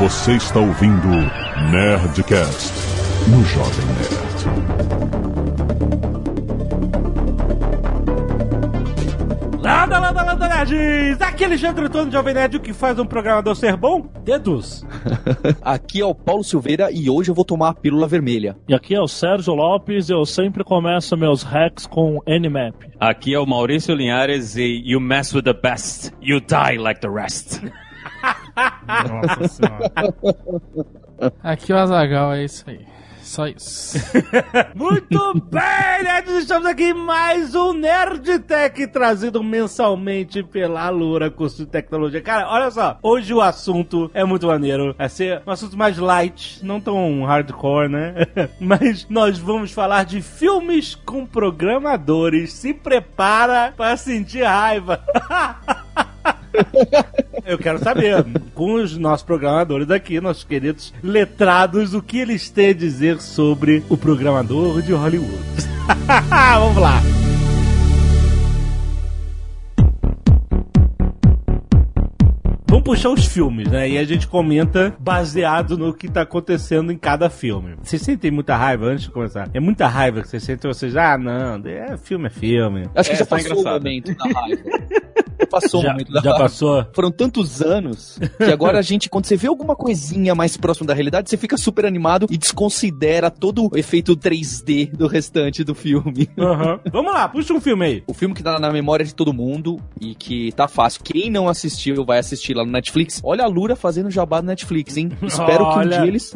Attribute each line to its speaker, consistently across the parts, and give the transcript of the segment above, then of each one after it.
Speaker 1: Você está ouvindo Nerdcast no Jovem Nerd.
Speaker 2: Lada, lada, lada, nerds! Aqui é Alexandre Antônio, Jovem Nerd, o que faz um programador ser bom? Dedos.
Speaker 3: Aqui é o Paulo Silveira e hoje eu vou tomar a pílula vermelha.
Speaker 4: E aqui é o Sérgio Lopes e eu sempre começo meus hacks com Nmap.
Speaker 5: Aqui é o Maurício Linhares e You mess with the best, you die like the rest.
Speaker 6: Nossa senhora. Aqui é o Azagal, é isso aí. Só isso.
Speaker 2: Muito bem, nerds! Estamos aqui em mais um Nerd Tech trazido mensalmente pela Alura, curso de tecnologia. Cara, olha só, hoje o assunto é muito maneiro. Vai ser um assunto mais light, não tão hardcore, né? Mas nós vamos falar de filmes com programadores. Se prepara para sentir raiva. Eu quero saber, com os nossos programadores aqui, nossos queridos letrados, o que eles têm a dizer sobre o programador de Hollywood. Vamos lá! Vamos puxar os filmes, né? E a gente comenta baseado no que tá acontecendo em cada filme. Vocês sentem muita raiva antes de começar? É muita raiva que vocês sentem, vocês, ah, não, é filme é filme.
Speaker 3: Acho que
Speaker 5: É,
Speaker 3: já
Speaker 5: tá
Speaker 3: passou
Speaker 5: engraçado.
Speaker 3: o momento da raiva. passou
Speaker 2: Já,
Speaker 3: o momento da
Speaker 2: já
Speaker 3: raiva.
Speaker 2: passou?
Speaker 3: Foram tantos anos que agora a gente, quando você vê alguma coisinha mais próxima da realidade, você fica super animado e desconsidera todo o efeito 3D do restante do filme.
Speaker 2: Aham. Vamos lá, puxa um filme aí.
Speaker 3: O filme que tá na memória de todo mundo e que tá fácil. Quem não assistiu vai assistir lá no Netflix. Olha a Lura fazendo jabá no Netflix, hein? Espero que um
Speaker 2: Olha.
Speaker 3: dia eles.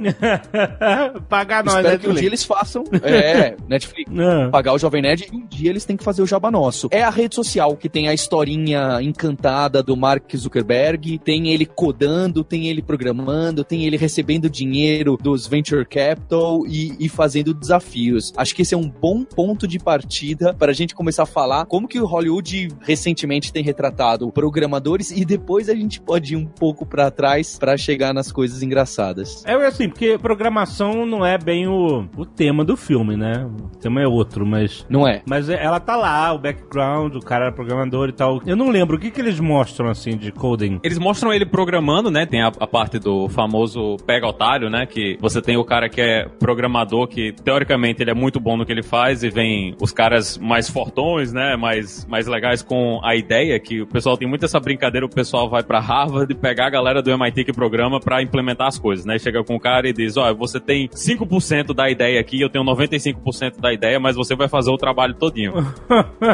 Speaker 2: Pagar nós,
Speaker 3: espero que um
Speaker 2: Netflix.
Speaker 3: dia eles façam. É, Netflix.
Speaker 2: Ah.
Speaker 3: pagar o Jovem Nerd e um dia eles têm que fazer o jabá nosso. É a rede social que tem a historinha encantada do Mark Zuckerberg, tem ele codando, tem ele programando, tem ele recebendo dinheiro dos Venture Capital e, e fazendo desafios. Acho que esse é um bom ponto de partida para a gente começar a falar como que o Hollywood recentemente tem retratado programadores e depois a gente pode ir um pouco para trás para chegar nas coisas engraçadas.
Speaker 2: É assim, porque programação não é bem o, o tema do filme, né? O tema é outro, mas.
Speaker 3: Não é?
Speaker 2: Mas ela tá lá, o background, o cara era programador e tal. Eu não lembro, o que que eles mostram, assim, de coding?
Speaker 5: Eles mostram ele programando, né? Tem a, a parte do famoso pega otário, né? Que você tem o cara que é programador, que teoricamente ele é muito bom no que ele faz, e vem os caras mais fortões, né? Mais, mais legais com a ideia, que o pessoal tem muito essa brincadeira, o pessoal vai pra Harvard e pegar a galera do MIT que programa pra implementar as coisas, né? Chega com o cara e diz, ó, você tem 5% da ideia aqui, eu tenho 95% da ideia, mas você vai fazer o trabalho todinho.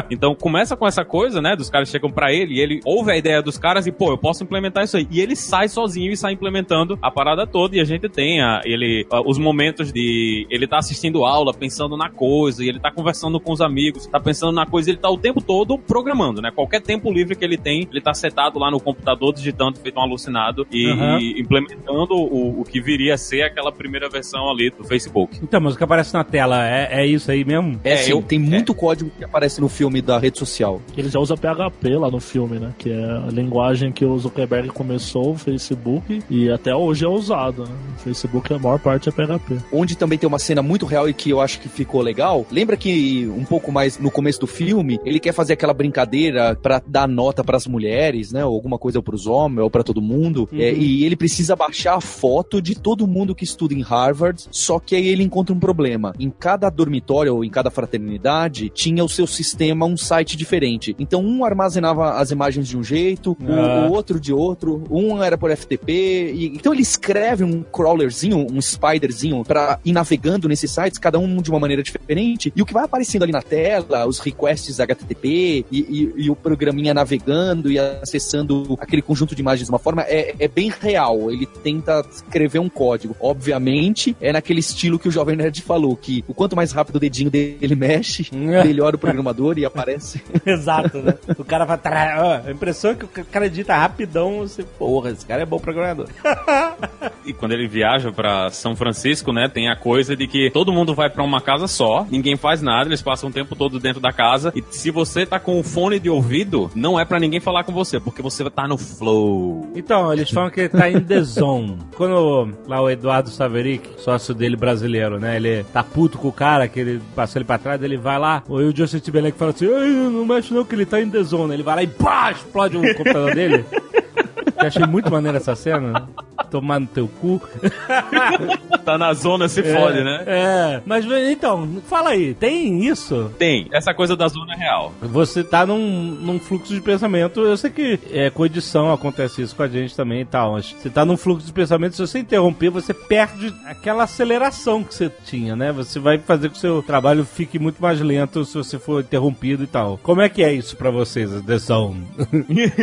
Speaker 5: Então começa com essa coisa, né? Dos caras chegam pra ele e ele ouve a ideia dos caras e, pô, eu posso implementar isso aí. E ele sai sozinho e sai implementando a parada toda. E a gente tem a, ele, a- os momentos de ele tá assistindo aula, pensando na coisa, e ele tá conversando com os amigos, tá pensando na coisa, ele tá o tempo todo programando, né? Qualquer tempo livre que ele tem, ele tá setado lá no computador, digitando, feito um alucinado e, e implementando o, o que viria a ser aquela primeira versão ali do Facebook.
Speaker 2: Então, mas o que aparece na tela é, é isso aí mesmo?
Speaker 3: É,
Speaker 5: É,
Speaker 3: sim,
Speaker 5: eu-
Speaker 3: tem muito código que aparece no filme da rede social.
Speaker 4: Ele já usa PHP lá no filme, né? Que é a linguagem que o Zuckerberg começou, o Facebook, e até hoje é usado, né? O Facebook, a maior parte é PHP.
Speaker 3: Onde também tem uma cena muito real e que eu acho que ficou legal. Lembra que um pouco mais no começo do filme, ele quer fazer aquela brincadeira pra dar nota pras mulheres, né? Ou alguma coisa pros homens, ou pra todo mundo. É, e ele precisa baixar a foto de todo mundo que estuda em Harvard. Só que aí ele encontra um problema. Em cada dormitório ou em cada fraternidade tinha o seu sistema, um site diferente. Então um armazenava as imagens de um jeito, o-
Speaker 2: Ah.
Speaker 3: o outro de outro, um era por FTP. e- então ele escreve um crawlerzinho, um spiderzinho pra ir navegando nesses sites, cada um de uma maneira diferente. E o que vai aparecendo ali na tela, os requests HTTP e, e- e o programinha navegando e acessando aquele conjunto de imagens de uma forma é, é bem real. Ele tenta escrever um código. Obviamente, é naquele estilo que o Jovem Nerd falou, que o quanto mais rápido o dedinho dele mexe, melhor o programador e aparece.
Speaker 2: Exato, né? O cara vai ó, A impressão é que o cara edita rapidão, você, porra, esse cara é bom programador.
Speaker 5: E quando ele viaja pra São Francisco, né, tem a coisa de que todo mundo vai pra uma casa só, ninguém faz nada, eles passam o tempo todo dentro da casa. E se você tá com o fone de ouvido, não é pra ninguém falar com você, porque você tá no flow.
Speaker 2: Então, eles falam que ele tá em The Zone. Quando lá o Eduardo Saveric, sócio dele brasileiro, né? Ele tá puto com o cara, que ele passou ele pra trás, ele vai lá, o o Justin Timberlake fala assim, não mexe não que ele tá em The Zone. Ele vai lá e pá, explode o computador dele. Eu achei muito maneiro essa cena. Tomar no teu cu.
Speaker 5: Tá na zona, se fode, né?
Speaker 2: É, mas então, fala aí, tem isso?
Speaker 5: Tem, essa coisa da zona real.
Speaker 2: Você tá num, num fluxo de pensamento, eu sei que é, com edição acontece isso com a gente também e tal, mas você tá num fluxo de pensamento, se você interromper, você perde aquela aceleração que você tinha, né? Você vai fazer com que o seu trabalho fique muito mais lento se você for interrompido e tal. Como é que é isso pra vocês, The Zone?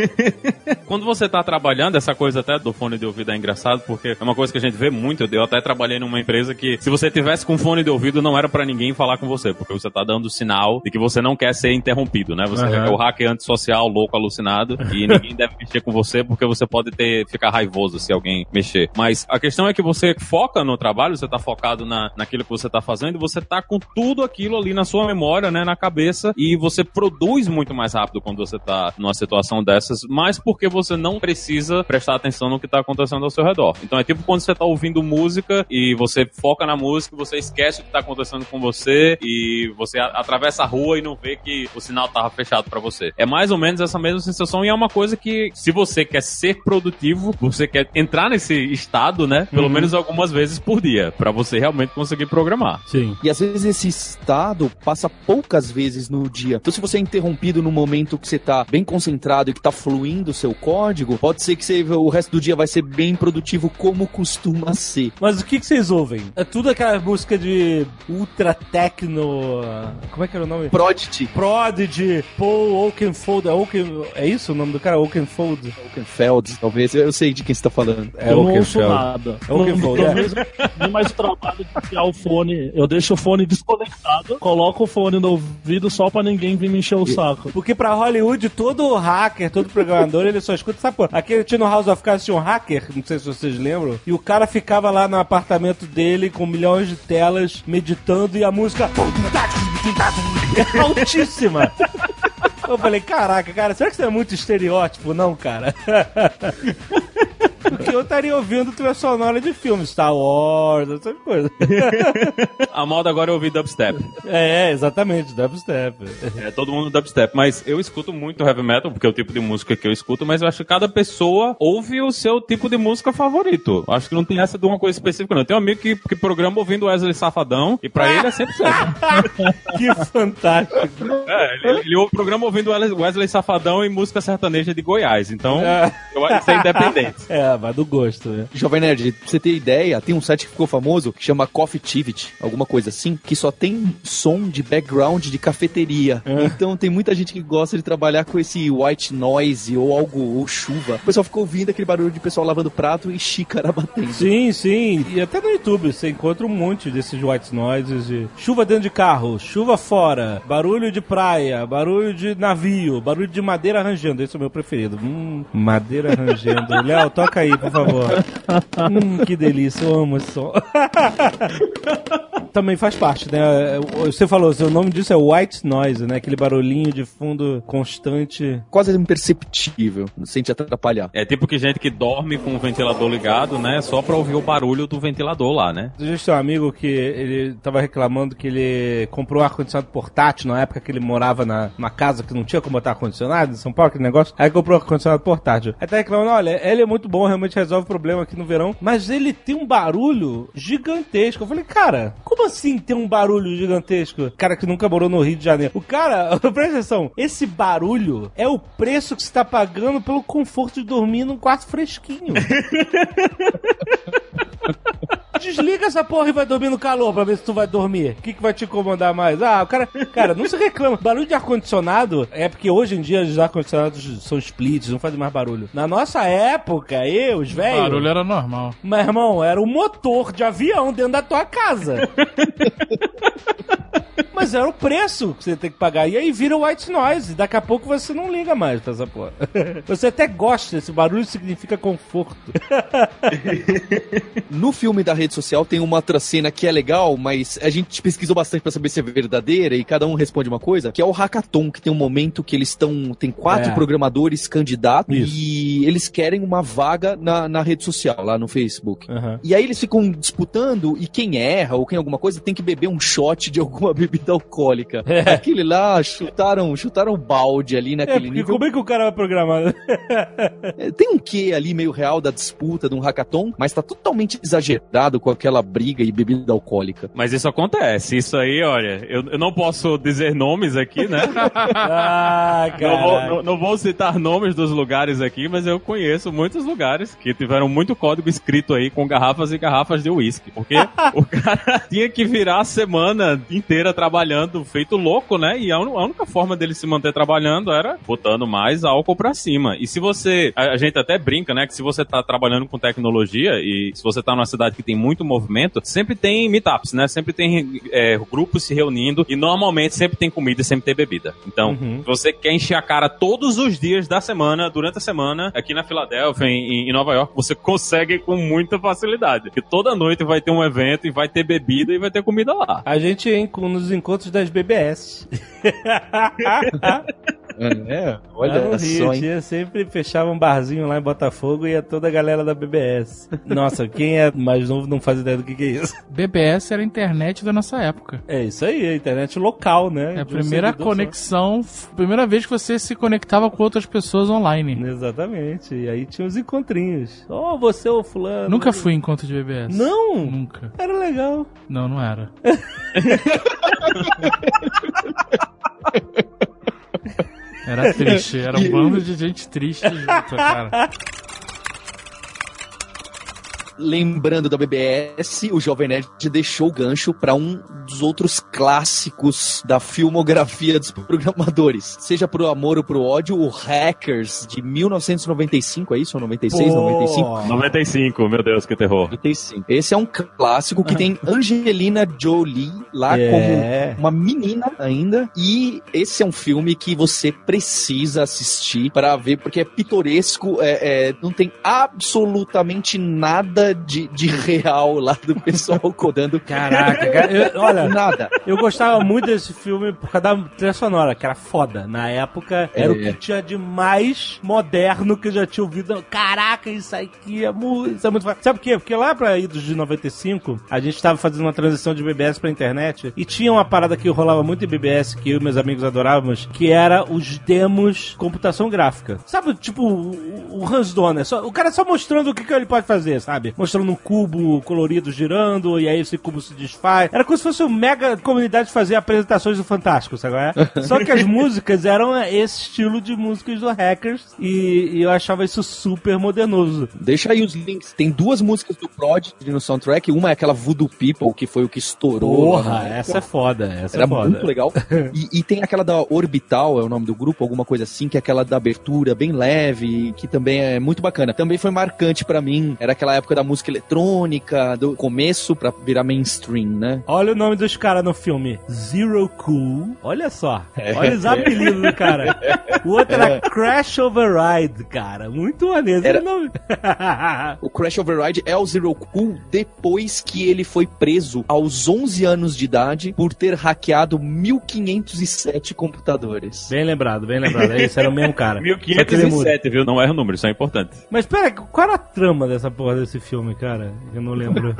Speaker 5: Quando você tá trabalhando, essa coisa até do fone de ouvido é engraçado, porque é uma coisa que a gente vê muito. Eu até trabalhei numa empresa que, se você tivesse com fone de ouvido, não era pra ninguém falar com você, porque você tá dando sinal de que você não quer ser interrompido, né? Você
Speaker 2: Aham.
Speaker 5: é o hacker antissocial, louco, alucinado, e ninguém deve mexer com você, porque você pode ter, ficar raivoso se alguém mexer. Mas a questão é que você foca no trabalho, você tá focado na, naquilo que você tá fazendo, você tá com tudo aquilo ali na sua memória, né? Na cabeça, e você produz muito mais rápido quando você tá numa situação dessas, mas porque você não precisa prestar atenção no que tá acontecendo ao seu redor. Então é tipo quando você tá ouvindo música e você foca na música, você esquece o que tá acontecendo com você e você atravessa a rua e não vê que o sinal tava fechado pra você. É mais ou menos essa mesma sensação e é uma coisa que se você quer ser produtivo, você quer entrar nesse estado, né? Pelo menos algumas vezes por dia, pra você realmente conseguir programar.
Speaker 2: Sim.
Speaker 3: E às vezes esse estado passa poucas vezes no dia. Então, se você é interrompido no momento que você tá bem concentrado e que tá fluindo o seu código, pode ser que você, o resto do dia vai ser bem produtivo como costuma ser.
Speaker 2: Mas o que, que vocês ouvem? É tudo aquela música de ultra techno. Como é que era o nome?
Speaker 3: Prodigy,
Speaker 2: Prodigy, Paul Oakenfold. É, Oaken, é isso o nome do cara? Oakenfold?
Speaker 3: Oakenfeld, talvez. Eu sei de quem você tá falando.
Speaker 2: É
Speaker 4: eu não ouço nada.
Speaker 2: É Oakenfold,
Speaker 4: Não-
Speaker 2: é.
Speaker 4: talvez nem mais o trabalho de enfiar o fone. Eu deixo o fone desconectado, coloco o fone no ouvido só pra ninguém vir me encher o saco.
Speaker 2: Porque pra Hollywood, todo hacker, todo programador, ele só escuta essa porra. Aquele tinha no House of Cards tinha um hacker, não sei se vocês lembram, e o cara ficava lá no apartamento dele com milhões de telas, meditando e a música altíssima. Eu falei, caraca, cara, será que isso é muito estereótipo? Não, cara. Porque eu estaria ouvindo trilha sonora de filmes, Star Wars, essas coisas.
Speaker 5: A moda agora é ouvir dubstep.
Speaker 2: É, exatamente, dubstep.
Speaker 5: É todo mundo dubstep, mas eu escuto muito heavy metal, porque é o tipo de música que eu escuto, mas eu acho que cada pessoa ouve o seu tipo de música favorito. Eu Acho que não tem essa de uma coisa específica, não. Tem um amigo que, que programa ouvindo Wesley Safadão, e pra ele é 100%.
Speaker 2: Que fantástico.
Speaker 5: É, ele, ele ouve o programa ouvindo Wesley- Wesley Safadão e música sertaneja de Goiás, então
Speaker 2: É.
Speaker 5: eu acho que isso é independente.
Speaker 2: É, vai do gosto, né?
Speaker 3: Jovem Nerd, pra você ter ideia, tem um site que ficou famoso que chama Coffeetivity, alguma coisa assim, que só tem som de background de cafeteria. Então tem muita gente que gosta de trabalhar com esse white noise ou algo, ou chuva. O pessoal ficou ouvindo aquele barulho de pessoal lavando prato e xícara batendo.
Speaker 2: Sim, sim. E até no YouTube você encontra um monte desses white noises de chuva dentro de carro, chuva fora, barulho de praia, barulho de navio, barulho de madeira rangendo. Esse é o meu preferido. Hum, madeira rangendo. Léo, toca aí, por favor. Hum, que delícia, eu amo esse som. Também faz parte, né? Você falou, o nome disso é white noise, né? Aquele barulhinho de fundo constante.
Speaker 3: Quase imperceptível, sem te atrapalhar.
Speaker 5: É tipo que gente que dorme com o ventilador ligado, né? Só pra ouvir o barulho do ventilador lá, né?
Speaker 2: A gente tem um amigo que ele tava reclamando que ele comprou um ar-condicionado portátil na época que ele morava na, numa casa que não tinha como botar ar-condicionado em São Paulo, aquele negócio. Aí comprou um ar-condicionado portátil. Aí tá reclamando, olha, ele é muito bom, realmente resolve o problema aqui no verão, mas ele tem um barulho gigantesco. Eu falei, cara, como assim tem um barulho gigantesco? Cara que nunca morou no Rio de Janeiro. O cara, presta atenção, esse barulho é o preço que você tá pagando pelo conforto de dormir num quarto fresquinho. Desliga essa porra e vai dormir no calor pra ver se tu vai dormir. O que, que vai te incomodar mais? Ah, o cara. Cara, não se reclama. Barulho de ar-condicionado é porque hoje em dia os ar-condicionados são splits, não fazem mais barulho. Na nossa época, eu, os
Speaker 6: O
Speaker 2: velhos.
Speaker 6: barulho era normal.
Speaker 2: Meu irmão, era o motor de avião dentro da tua casa. Mas era o preço que você tem que pagar. E aí vira white noise. Daqui a pouco você não liga mais pra essa porra. Você até gosta, esse barulho significa conforto.
Speaker 3: No filme da rede social tem uma outra cena que é legal, mas a gente pesquisou bastante pra saber se é verdadeira e cada um responde uma coisa, que é o hackathon, que tem um momento que eles estão, tem quatro
Speaker 2: É.
Speaker 3: programadores candidatos
Speaker 2: Isso.
Speaker 3: e eles querem uma vaga na, na rede social, lá no Facebook.
Speaker 2: Aham.
Speaker 3: E aí eles ficam disputando e quem erra ou quem alguma coisa tem que beber um shot de alguma bebida alcoólica. Aquele lá, chutaram, chutaram balde ali
Speaker 2: É,
Speaker 3: naquele
Speaker 2: porque
Speaker 3: nível.
Speaker 2: como é que o cara vai programar?
Speaker 3: É, Tem um quê ali meio real da disputa, de um hackathon, mas tá totalmente exagerado com aquela briga e bebida alcoólica.
Speaker 5: Mas isso acontece. Isso aí, olha, eu, eu não posso dizer nomes aqui, né?
Speaker 2: ah,
Speaker 5: Não vou,
Speaker 2: cara.
Speaker 5: não- não vou citar nomes dos lugares aqui, mas eu conheço muitos lugares que tiveram muito código escrito aí com garrafas e garrafas de uísque. Porque o cara tinha que virar a semana inteira trabalhando, feito louco, né? E a única forma dele se manter trabalhando era botando mais álcool pra cima. E se você. A, a gente até brinca, né? Que se você tá trabalhando com tecnologia e se você tá numa cidade que tem muito movimento, sempre tem meetups, né? Sempre tem é, grupos se reunindo e normalmente sempre tem comida e sempre tem bebida. Então,
Speaker 2: Uhum.
Speaker 5: se você quer encher a cara todos os dias da semana, durante a semana, aqui na Filadélfia, em, em Nova York, você consegue com muita facilidade. Porque toda noite vai ter um evento e vai ter bebida e vai ter comida lá.
Speaker 2: A gente nos encontros das BBS.
Speaker 3: É,
Speaker 2: Lá
Speaker 3: olha
Speaker 2: no Rio,
Speaker 3: só, hein?
Speaker 2: tinha, sempre fechava um barzinho lá em Botafogo e ia toda a galera da BBS. Nossa, quem é mais novo não faz ideia do que, que é isso.
Speaker 6: BBS era a internet da nossa época.
Speaker 2: É isso aí, a internet local, né?
Speaker 6: É a
Speaker 2: um
Speaker 6: primeira
Speaker 2: servidor só.
Speaker 6: conexão, primeira vez que você se conectava com outras pessoas online.
Speaker 2: Exatamente. E aí tinha os encontrinhos. Oh, você ou fulano.
Speaker 6: Nunca fui em encontro de BBS.
Speaker 2: Não!
Speaker 6: Nunca.
Speaker 2: Era legal.
Speaker 6: Não, não era. Era triste, era um bando de gente triste junto, cara.
Speaker 3: Lembrando da BBS, o Jovem Nerd deixou o gancho para um dos outros clássicos da filmografia dos programadores. Seja pro amor ou pro ódio, o Hackers, de 1995, é isso? Ou 96, 95?
Speaker 5: 95, meu Deus, que terror.
Speaker 3: 95. Esse é um clássico que tem Angelina Jolie lá
Speaker 2: É.
Speaker 3: como uma menina ainda. E esse é um filme que você precisa assistir para ver, porque é pitoresco, é, é, não tem absolutamente nada de, de real lá do pessoal codando.
Speaker 2: Caraca, cara. eu- olha,
Speaker 3: Nada.
Speaker 2: eu gostava muito desse filme por causa da trilha sonora, que era foda. Na época, era o
Speaker 3: É.
Speaker 2: que tinha de mais moderno que eu já tinha ouvido. Caraca, isso aqui é muito, isso é muito foda. Sabe por quê? Porque lá pra idos de 95, a gente tava fazendo uma transição de BBS pra internet e tinha uma parada que rolava muito em BBS, que eu e meus amigos adorávamos, que era os demos computação gráfica. Sabe, tipo, o, o Hans Donner, só, o cara só mostrando o que, que ele pode fazer, sabe? Mostrando um cubo colorido girando, e aí esse cubo se desfaz. Era como se fosse uma mega comunidade fazer apresentações do Fantástico, sabe? é? Só que as músicas eram esse estilo de músicas do Hackers, e, e eu achava isso super modernoso.
Speaker 3: Deixa aí os links. Tem duas músicas do Prodigy no soundtrack. Uma é aquela Voodoo People, que foi o que estourou.
Speaker 2: Porra,
Speaker 3: época.
Speaker 2: essa é foda, essa
Speaker 3: Era
Speaker 2: é foda.
Speaker 3: muito legal. E, e tem aquela da Orbital, é o nome do grupo, alguma coisa assim, que é aquela da abertura, bem leve, que também é muito bacana. Também foi marcante pra mim. Era aquela época da música eletrônica, do começo pra virar mainstream, né?
Speaker 2: Olha o nome dos caras no filme. Zero Cool. Olha só.
Speaker 3: É.
Speaker 2: Olha os apelidos do cara. O outro era Crash Override, cara. Muito maneiro.
Speaker 3: Era-
Speaker 2: nome.
Speaker 3: O Crash Override é o Zero Cool depois que ele foi preso aos 11 anos de idade por ter hackeado 1507 computadores.
Speaker 2: bem lembrado, bem lembrado. Esse era o mesmo cara. Só que ele muda.
Speaker 5: 1507, viu? Não erra o número, isso é importante.
Speaker 2: Mas pera, qual era a trama dessa porra desse filme, cara? Eu não lembro.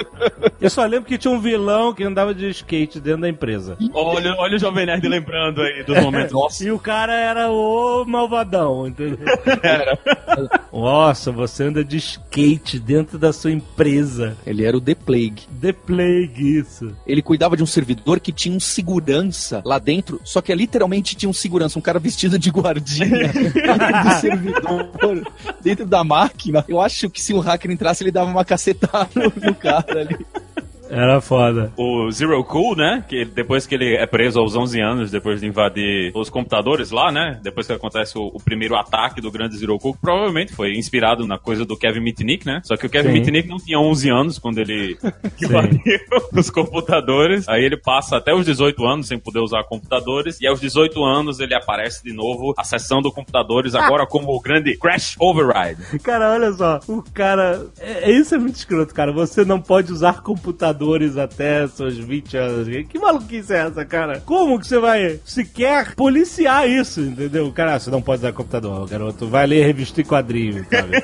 Speaker 2: Eu só lembro que tinha um vilão que andava de skate dentro da empresa.
Speaker 5: Olha, olha o Jovem Nerd lembrando aí dos momentos.
Speaker 3: Nossa,
Speaker 2: E o cara era o malvadão, entendeu? Nossa, você anda de skate dentro da sua empresa.
Speaker 3: ele era o The Plague.
Speaker 2: The Plague, isso.
Speaker 3: Ele cuidava de um servidor que tinha um segurança lá dentro, só que literalmente tinha um segurança, um cara vestido de guardinha dentro do servidor, dentro da máquina. Eu acho que se um hacker entrasse, ele dava uma cacetada no cara ali.
Speaker 2: Era foda.
Speaker 5: O Zero Cool, né? Que depois que ele é preso aos 11 anos, depois de invadir os computadores lá, né? Depois que acontece o, o primeiro ataque do grande Zero Cool, provavelmente foi inspirado na coisa do Kevin Mitnick, né? Só que o Kevin
Speaker 2: Sim.
Speaker 5: Mitnick não tinha 11 anos quando ele invadiu os computadores. Aí ele passa até os 18 anos sem poder usar computadores. E aos 18 anos ele aparece de novo acessando computadores, agora como o grande Crash Override.
Speaker 2: Cara, olha só, o cara. É, isso é muito escroto, cara. Você não pode usar computadores até seus 20 anos. Que maluquice é essa, cara? Como que você vai sequer policiar isso, entendeu? Cara, você não pode usar computador, garoto. Vai ler revista e quadrinho, sabe?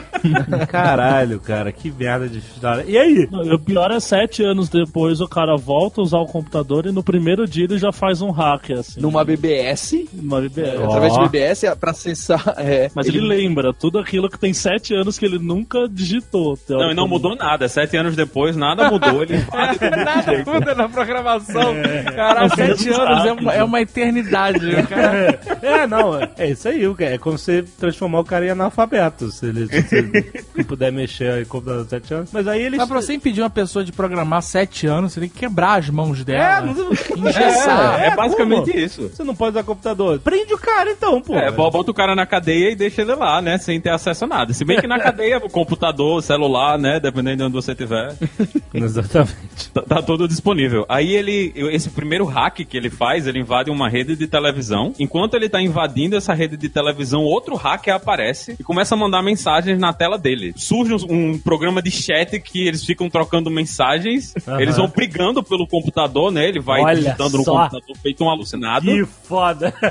Speaker 2: Caralho, cara, que merda de história. E aí?
Speaker 4: Não, o pior é sete anos depois o cara volta a usar o computador e no primeiro dia ele já faz um hack, assim.
Speaker 3: Numa BBS,
Speaker 4: Numa BBS.
Speaker 2: Ó.
Speaker 3: através de BBS, pra acessar. é,
Speaker 4: Mas ele... lembra tudo aquilo que tem sete anos que ele nunca digitou.
Speaker 5: Não, e não mudou nada. Sete anos depois, nada mudou. Ele
Speaker 6: Nada muda na programação. Caralho, sete anos é uma, é uma eternidade. Cara.
Speaker 2: É, não, é isso aí, o que- é como você transformar o cara em analfabeto, se ele, se ele não puder mexer em computador de 7 anos. Mas aí eles...
Speaker 6: Mas pra você impedir uma pessoa de programar sete anos, você tem que quebrar as mãos
Speaker 2: É,
Speaker 6: dela.
Speaker 2: não,
Speaker 6: engessar.
Speaker 5: É, é basicamente
Speaker 2: como?
Speaker 5: isso.
Speaker 2: Você não pode usar computador. Prende o cara então, pô.
Speaker 5: É, bo- bota o cara na cadeia e deixa ele lá, né? Sem ter acesso a nada. Se bem que na cadeia, o computador, celular, né? Dependendo de onde você tiver,
Speaker 2: Exatamente.
Speaker 5: tá, tá tudo disponível. Aí ele, esse primeiro hack que ele faz, ele invade uma rede de televisão. Enquanto ele tá invadindo essa rede de televisão, outro hacker aparece e começa a mandar mensagens na tela dele. Surge um, um programa de chat que eles ficam trocando mensagens.
Speaker 2: Aham.
Speaker 5: Eles vão brigando pelo computador, né? Ele vai
Speaker 2: Olha
Speaker 5: digitando no computador feito um alucinado.
Speaker 2: Que foda.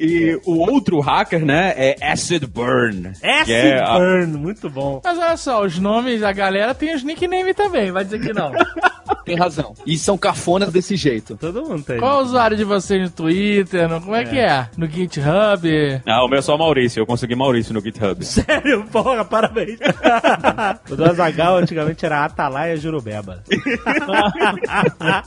Speaker 5: E o outro hacker, né, é Acid Burn.
Speaker 2: Acid
Speaker 5: que é a-
Speaker 2: Burn, muito bom.
Speaker 6: Mas olha só, os nomes da galera tem os nicknames também, vai dizer que não.
Speaker 3: Tem razão. E são cafonas desse jeito.
Speaker 2: Todo mundo tem.
Speaker 6: Qual é o usuário de vocês no Twitter? No, como é, que é? No GitHub?
Speaker 5: Ah, o meu é só Maurício. Eu consegui Maurício no GitHub.
Speaker 2: Sério, porra, parabéns. o do Azagal antigamente era Atalaia Jurubeba.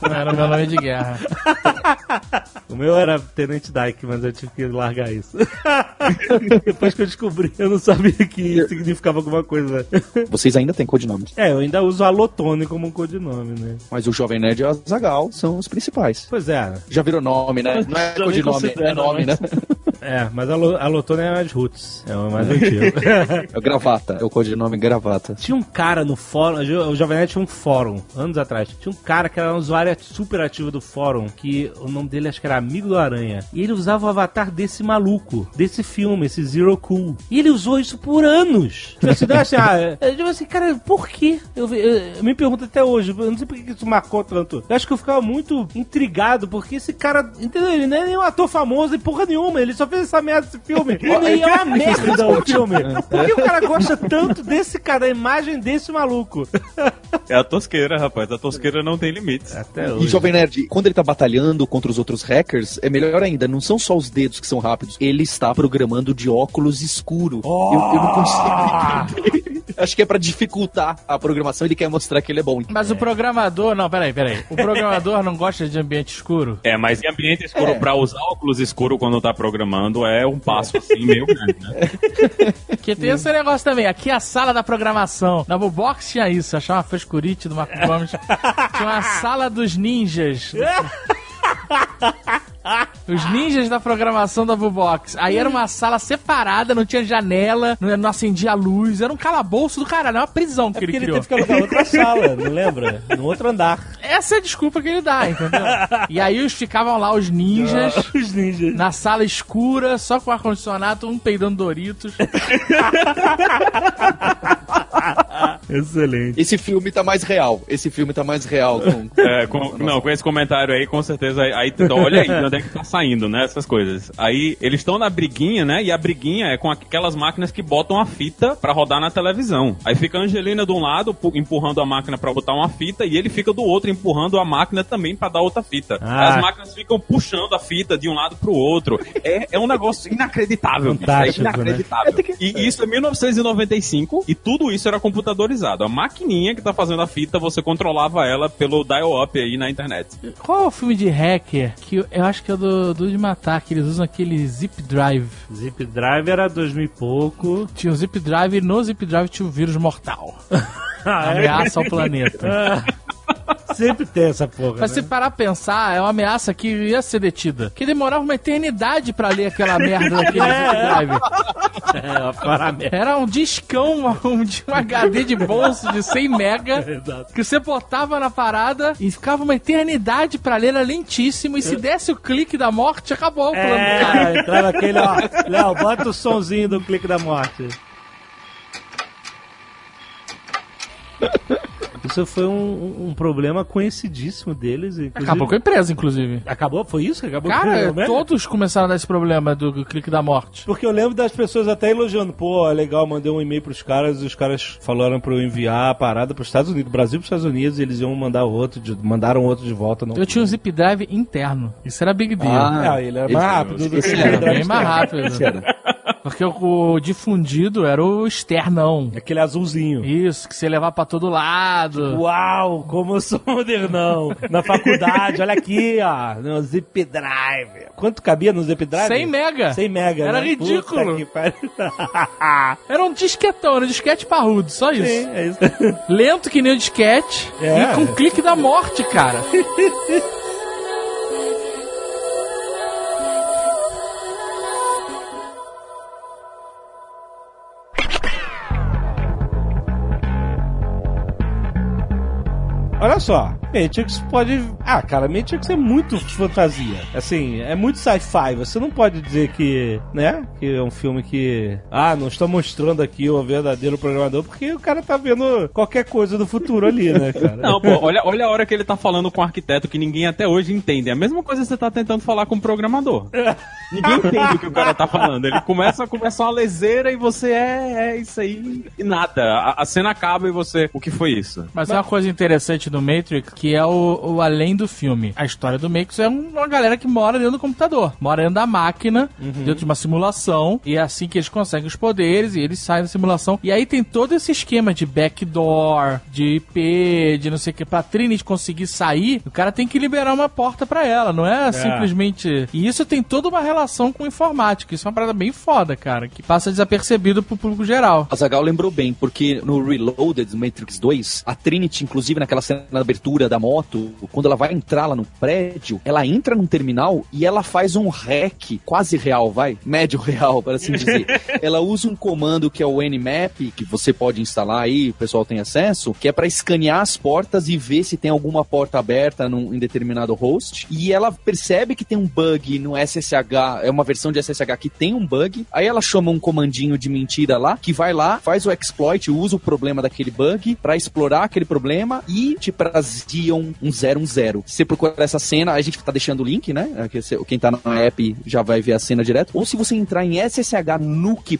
Speaker 6: Não era o meu nome de guerra.
Speaker 2: O meu era Tenente Dyke, mas eu tive que largar isso. Depois que eu descobri, eu não sabia que significava alguma coisa.
Speaker 3: Vocês ainda têm codinomes.
Speaker 2: É, eu ainda uso Alotone como um codinome, né?
Speaker 3: Mas o Jovem Nerd e o Azagal são os principais.
Speaker 2: Pois é,
Speaker 3: Já virou nome, né? Não é codinome, é nome, né?
Speaker 2: é, mas Alo- Alotone é mais roots, é o mais antigo.
Speaker 3: É o gravata. É o codinome gravata.
Speaker 2: Tinha um cara no fórum, o Jovem Nerd tinha um fórum, anos atrás. Tinha um cara que era um usuário super ativo do fórum, que o nome dele acho que era Amigo do Aranha. E ele usava o avatar desse maluco, desse filme, esse Zero Cool. E ele usou isso por anos. Tipo assim, assim, ah, é- é, tipo assim, cara, por quê? Eu, eu- eu me pergunto até hoje, eu não sei por que isso marcou tanto. Eu acho que eu ficava muito intrigado, porque esse cara, entendeu? Ele não é nenhum ator famoso e porra nenhuma, ele só fez essa merda desse filme. E nem é uma merda o filme. Por que o cara gosta tanto desse cara, da imagem desse maluco?
Speaker 5: É a tosqueira, rapaz. A tosqueira não tem limites.
Speaker 2: Até
Speaker 3: E Jovem Nerd, quando ele tá batalhando contra os outros hackers, é melhor ainda, não são só os dedos que são rápidos, ele está programando de óculos escuro. Eu, eu não consigo entender. Acho que é pra dificultar a programação, ele quer mostrar que ele é bom.
Speaker 6: Mas o programador. Não, peraí, peraí. O programador não gosta de ambiente escuro?
Speaker 5: É, mas em ambiente escuro,
Speaker 3: É.
Speaker 5: pra usar óculos escuro quando tá programando, é um passo assim meio grande, né?
Speaker 6: Porque tem esse negócio também. Aqui é a sala da programação. Na Bubox tinha isso. Achava uma frescurite do Marco Gomes. Tinha uma sala dos ninjas. Os ninjas da programação da Bubox. Aí era uma sala separada, não tinha janela, não, acendia a luz. Era um calabouço do caralho, era uma prisão que
Speaker 2: É
Speaker 6: ele
Speaker 2: ele
Speaker 6: criou.
Speaker 2: teve que alugar outra sala, não lembra? No outro andar.
Speaker 6: Essa é a desculpa que ele dá, entendeu? E aí os ficavam lá os ninjas.
Speaker 2: Os ninjas.
Speaker 6: Na sala escura, só com ar-condicionado, um peidando Doritos.
Speaker 2: Excelente.
Speaker 3: Esse filme tá mais real. Esse filme tá mais real. Com...
Speaker 5: É, com- não, com esse comentário aí, com certeza, aí, aí então, olha aí é que tá saindo, né, essas coisas. Aí, eles estão na briguinha, né, e a briguinha é com aquelas máquinas que botam a fita pra rodar na televisão. Aí fica a Angelina de um lado, pu- empurrando a máquina pra botar uma fita, e ele fica do outro, empurrando a máquina também pra dar outra fita.
Speaker 2: Ah.
Speaker 5: As máquinas ficam puxando a fita de um lado pro outro. É, é um negócio inacreditável, bicho. É
Speaker 2: Fantástico, né?
Speaker 5: inacreditável. E isso é 1995, e tudo isso era computadorizado. A maquininha que tá fazendo a fita, você controlava ela pelo dial-up aí na internet.
Speaker 6: Qual é o filme de hacker que eu, eu acho que é do, do de matar, que eles usam aquele zip drive.
Speaker 2: Zip Drive era 2000 e pouco.
Speaker 6: Tinha o zip drive e no zip drive tinha o vírus mortal.
Speaker 2: Ah, é?
Speaker 6: Ameaça ao planeta.
Speaker 2: Sempre tem essa porra.
Speaker 6: Mas se
Speaker 2: né?
Speaker 6: parar pra pensar, é uma ameaça que ia ser detida. Que demorava uma eternidade pra ler aquela merda daquele drive.
Speaker 2: É, uma paramé-
Speaker 6: Era um discão, um, de um HD de bolso de 100 mega.
Speaker 2: Exato.
Speaker 6: Que você botava na parada e ficava uma eternidade pra ler, era lentíssimo. E se desse o clique da morte, acabou o plano do cara.
Speaker 2: É, entrava aquele, ó. Léo, bota o sonzinho do clique da morte. Isso foi um, um problema conhecidíssimo deles. inclusive-
Speaker 6: Acabou com a empresa, inclusive.
Speaker 2: Acabou? Foi isso que acabou com
Speaker 6: Cara,
Speaker 2: o né?
Speaker 6: todos começaram a dar esse problema do, clique da morte.
Speaker 2: Porque eu lembro das pessoas até elogiando. Pô, é legal, mandei um e-mail pros caras e os caras falaram pra eu enviar a parada pros Estados Unidos, Brasil pros Estados Unidos, e eles iam mandar outro, de- mandaram outro de volta. Não.
Speaker 6: Eu tinha um zip drive interno. Isso era big deal.
Speaker 2: Ah, ele era mais rápido
Speaker 3: esse era
Speaker 6: bem mais rápido.
Speaker 3: Esse era.
Speaker 6: Porque o, o difundido era o externão.
Speaker 2: Aquele azulzinho.
Speaker 6: Isso, que você levar pra todo lado.
Speaker 2: Uau, como eu sou modernão. Na faculdade, olha aqui, ó, no Zip Drive. Quanto cabia no Zip Drive?
Speaker 6: 100 mega.
Speaker 2: 100 mega,
Speaker 6: Era
Speaker 2: né?
Speaker 6: ridículo. Era um disquetão, era um disquete parrudo, só isso.
Speaker 2: Sim, é isso.
Speaker 6: Lento que nem o disquete
Speaker 2: É.
Speaker 6: e com clique da morte, cara.
Speaker 2: só, Matrix pode. Ah, cara, Matrix é muito fantasia. Assim, é muito sci-fi. Você não pode dizer que, né? Que é um filme que. Ah, não está mostrando aqui o verdadeiro programador, porque o cara tá vendo qualquer coisa do futuro ali, né, cara?
Speaker 5: Não, pô, olha, olha a hora que ele tá falando com o arquiteto que ninguém até hoje entende. É a mesma coisa que você tá tentando falar com o programador. Ninguém entende o que o cara tá falando. Ele começa, começa uma leseira e você é, é isso aí e nada. A, a cena acaba e você. O que foi isso?
Speaker 6: Mas, é uma coisa interessante do Matrix, que é o, o além do filme. A história do Matrix é um- uma galera que mora dentro do computador. Mora dentro da máquina, dentro de uma simulação. E é assim que eles conseguem os poderes e eles saem da simulação. E aí tem todo esse esquema de backdoor, de IP, de não sei o que. Pra Trinity conseguir sair, o cara tem que liberar uma porta pra ela. Não é, simplesmente... E isso tem toda uma relação com informática. Isso é uma parada bem foda, cara. Que passa desapercebido pro público geral.
Speaker 3: A Zagal lembrou bem, porque no Reloaded, do Matrix 2, a Trinity, inclusive naquela cena da abertura da moto, quando ela vai entrar lá no prédio, ela entra num terminal e ela faz um hack quase real, vai? Médio real, para assim dizer. ela usa um comando que é o Nmap, que você pode instalar aí, o pessoal tem acesso, que é para escanear as portas e ver se tem alguma porta aberta num, em determinado host. E ela percebe que tem um bug no SSH, é uma versão de SSH que tem um bug. Aí ela chama um comandinho de mentira lá, que vai lá, faz o exploit, usa o problema daquele bug pra explorar aquele problema e te trazia um, um 010. Se você procurar essa cena, a gente tá deixando o link, né? Quem tá na app já vai ver a cena direto. Ou se você entrar em sshnuke.net,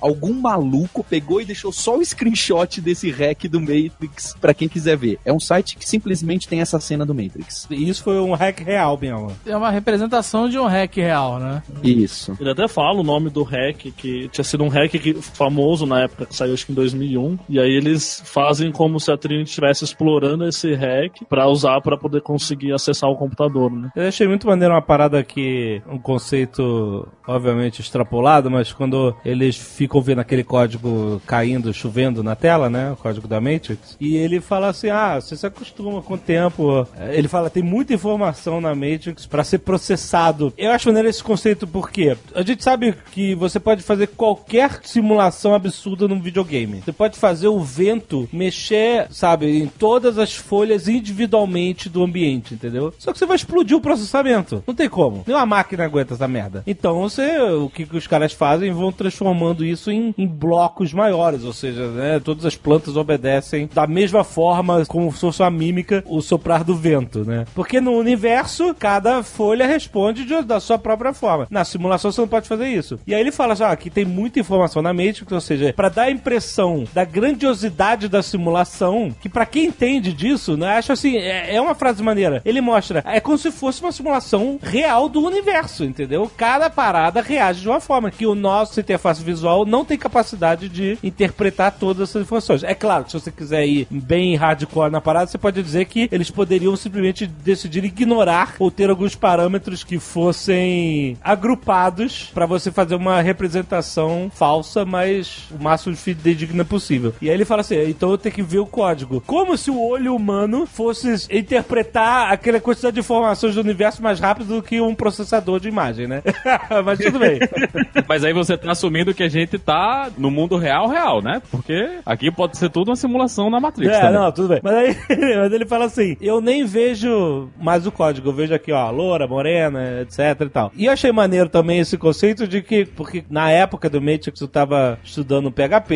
Speaker 3: algum maluco pegou e deixou só o screenshot desse hack do Matrix pra quem quiser ver. É um site que simplesmente tem essa cena do Matrix.
Speaker 2: E isso foi um hack real, mesmo.
Speaker 6: É uma representação de um hack real, né?
Speaker 3: Isso.
Speaker 4: Ele até fala o nome do hack, que tinha sido um hack que, famoso na época, que saiu acho que em 2001. E aí eles fazem como se a Trinity estivesse explorando esse hack pra usar pra poder conseguir acessar o computador, né?
Speaker 2: Eu achei muito maneiro uma parada que. Um conceito, obviamente, extrapolado, mas quando eles ficam vendo aquele código caindo, chovendo na tela, né? O código da Matrix. E ele fala assim: ah, você se acostuma com o tempo. Ele fala: tem muita informação na Matrix pra ser processado. Eu acho maneiro esse conceito porque a gente sabe que você pode fazer qualquer simulação absurda num videogame. Você pode fazer o vento mexer, sabe, em todas as folhas individualmente do ambiente, entendeu? Só que você vai explodir o processamento. Não tem como. Nenhuma máquina aguenta essa merda. Então você, o que, que os caras fazem? Vão transformando isso em, em blocos maiores, ou seja, né, todas as plantas obedecem da mesma forma, como se fosse uma mímica, o soprar do vento, né? Porque no universo, cada folha responde de- da sua própria forma. Na simulação você não pode fazer isso. E aí ele fala assim, ah, que tem muita informação na Matrix, ou seja, pra dar a impressão da grandiosidade da simulação, que pra quem entende disso, né, acho assim, é, é uma frase maneira. Ele mostra, é como se fosse uma simulação real do universo, entendeu? Cada parada reage de uma forma, que o nosso interface visual não tem capacidade de interpretar todas essas informações. É claro, que se você quiser ir bem hardcore na parada, você pode dizer que eles poderiam simplesmente decidir ignorar ou ter alguns parâmetros que fossem agrupados pra você fazer uma representação falsa, mas o máximo fidedigna possível. E aí ele fala assim: então eu tenho que ver o código. Como se o olho humano fosse interpretar aquela quantidade de informações do universo mais rápido do que um processador de imagem, né? Mas tudo bem.
Speaker 5: Mas aí você tá assumindo que a gente tá no mundo real, real, né? Porque aqui pode ser tudo uma simulação na Matrix.
Speaker 2: É,
Speaker 5: também.
Speaker 2: não, tudo bem. Mas aí mas ele fala assim: eu nem vejo mais o código, eu vejo aqui, ó, loura, morena, etc e tal. E eu achei maneiro também esse conceito de que, porque na época do Matrix eu tava estudando PHP,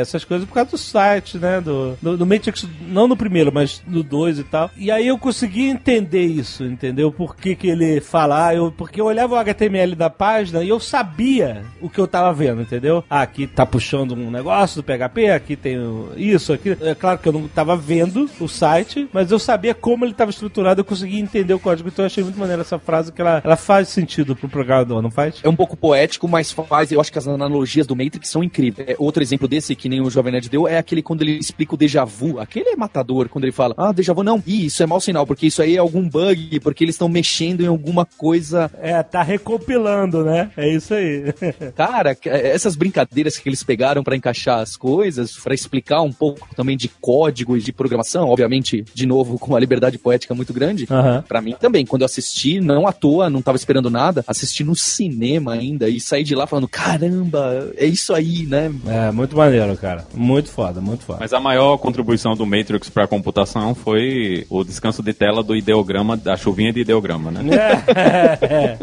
Speaker 2: essas coisas, por causa do site, né? Do, do, do Matrix, não no primeiro, mas no 2 e tal. E aí eu consegui entender isso, entendeu? Por que, que ele fala, ah, eu, porque eu olhava o HTML da página e eu sabia o que eu tava vendo, entendeu? Ah, aqui tá puxando um negócio do PHP, aqui tem isso, aqui. É claro que eu não tava vendo o site, mas eu sabia como ele tava estruturado, eu conseguia entender o código, então eu achei muito maneiro essa frase que ela, ela faz sentido pro programador, não faz?
Speaker 3: É um pouco poético, mas faz. Eu acho que as analogias do Matrix são incríveis. É, outro exemplo desse, que nem o Jovem Nerd deu, é aquele quando ele explica o déjà vu. Aquele é matador, quando ele fala, ah, déjà vu, não. Ih, isso é mau sinal, porque isso aí é algum bug, porque eles estão mexendo em alguma coisa.
Speaker 2: É, tá recopilando, né? É isso aí.
Speaker 3: Cara, é, essas brincadeiras que eles pegaram pra encaixar as coisas, pra explicar um pouco também de código e de programação, obviamente, de novo, com uma liberdade poética muito grande.
Speaker 2: Aham.
Speaker 3: Pra mim também, quando eu assisti, não à toa, não tava esperando nada, assisti no cinema ainda e saí de lá falando, caramba, é isso aí, né?
Speaker 2: É, muito maneiro, cara. Muito foda, muito foda.
Speaker 5: Mas a maior contribuição do Matrix pra computação foi o descanso de tela do ideograma, da chuvinha de ideograma, né?
Speaker 2: É, é.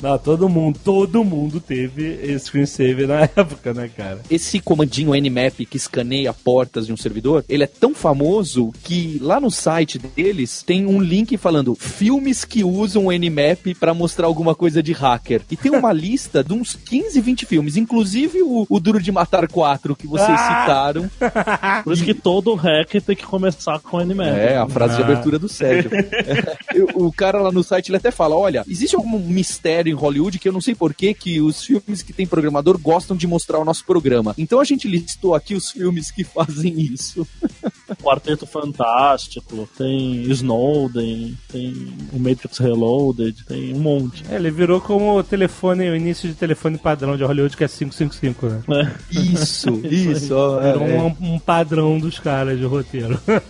Speaker 2: Não, todo mundo, todo mundo teve esse screensaver na época, né, cara?
Speaker 3: Esse comandinho Nmap que escaneia portas de um servidor, ele é tão famoso que lá no site deles tem um link falando filmes que usam o Nmap pra mostrar alguma coisa de hacker. E tem uma lista de uns 15, 20 filmes, inclusive o, o Duro de Matar 4 que vocês
Speaker 2: Ah!
Speaker 3: citaram.
Speaker 4: Por isso que todo hack tem que começar com anime.
Speaker 3: É, a frase de abertura do Sérgio. o, cara lá no site ele até fala: olha, existe algum mistério em Hollywood que eu não sei por que que os filmes que tem programador gostam de mostrar o nosso programa. Então a gente listou aqui os filmes que fazem isso.
Speaker 4: Quarteto Fantástico, tem Snowden, tem o Matrix Reloaded, tem um monte.
Speaker 2: É, ele virou como o telefone, o início de telefone padrão de Hollywood, que é 555, né?
Speaker 4: né?
Speaker 3: Isso, isso. ó, é,
Speaker 2: Virou
Speaker 3: é.
Speaker 2: um, um padrão dos caras de roteiro.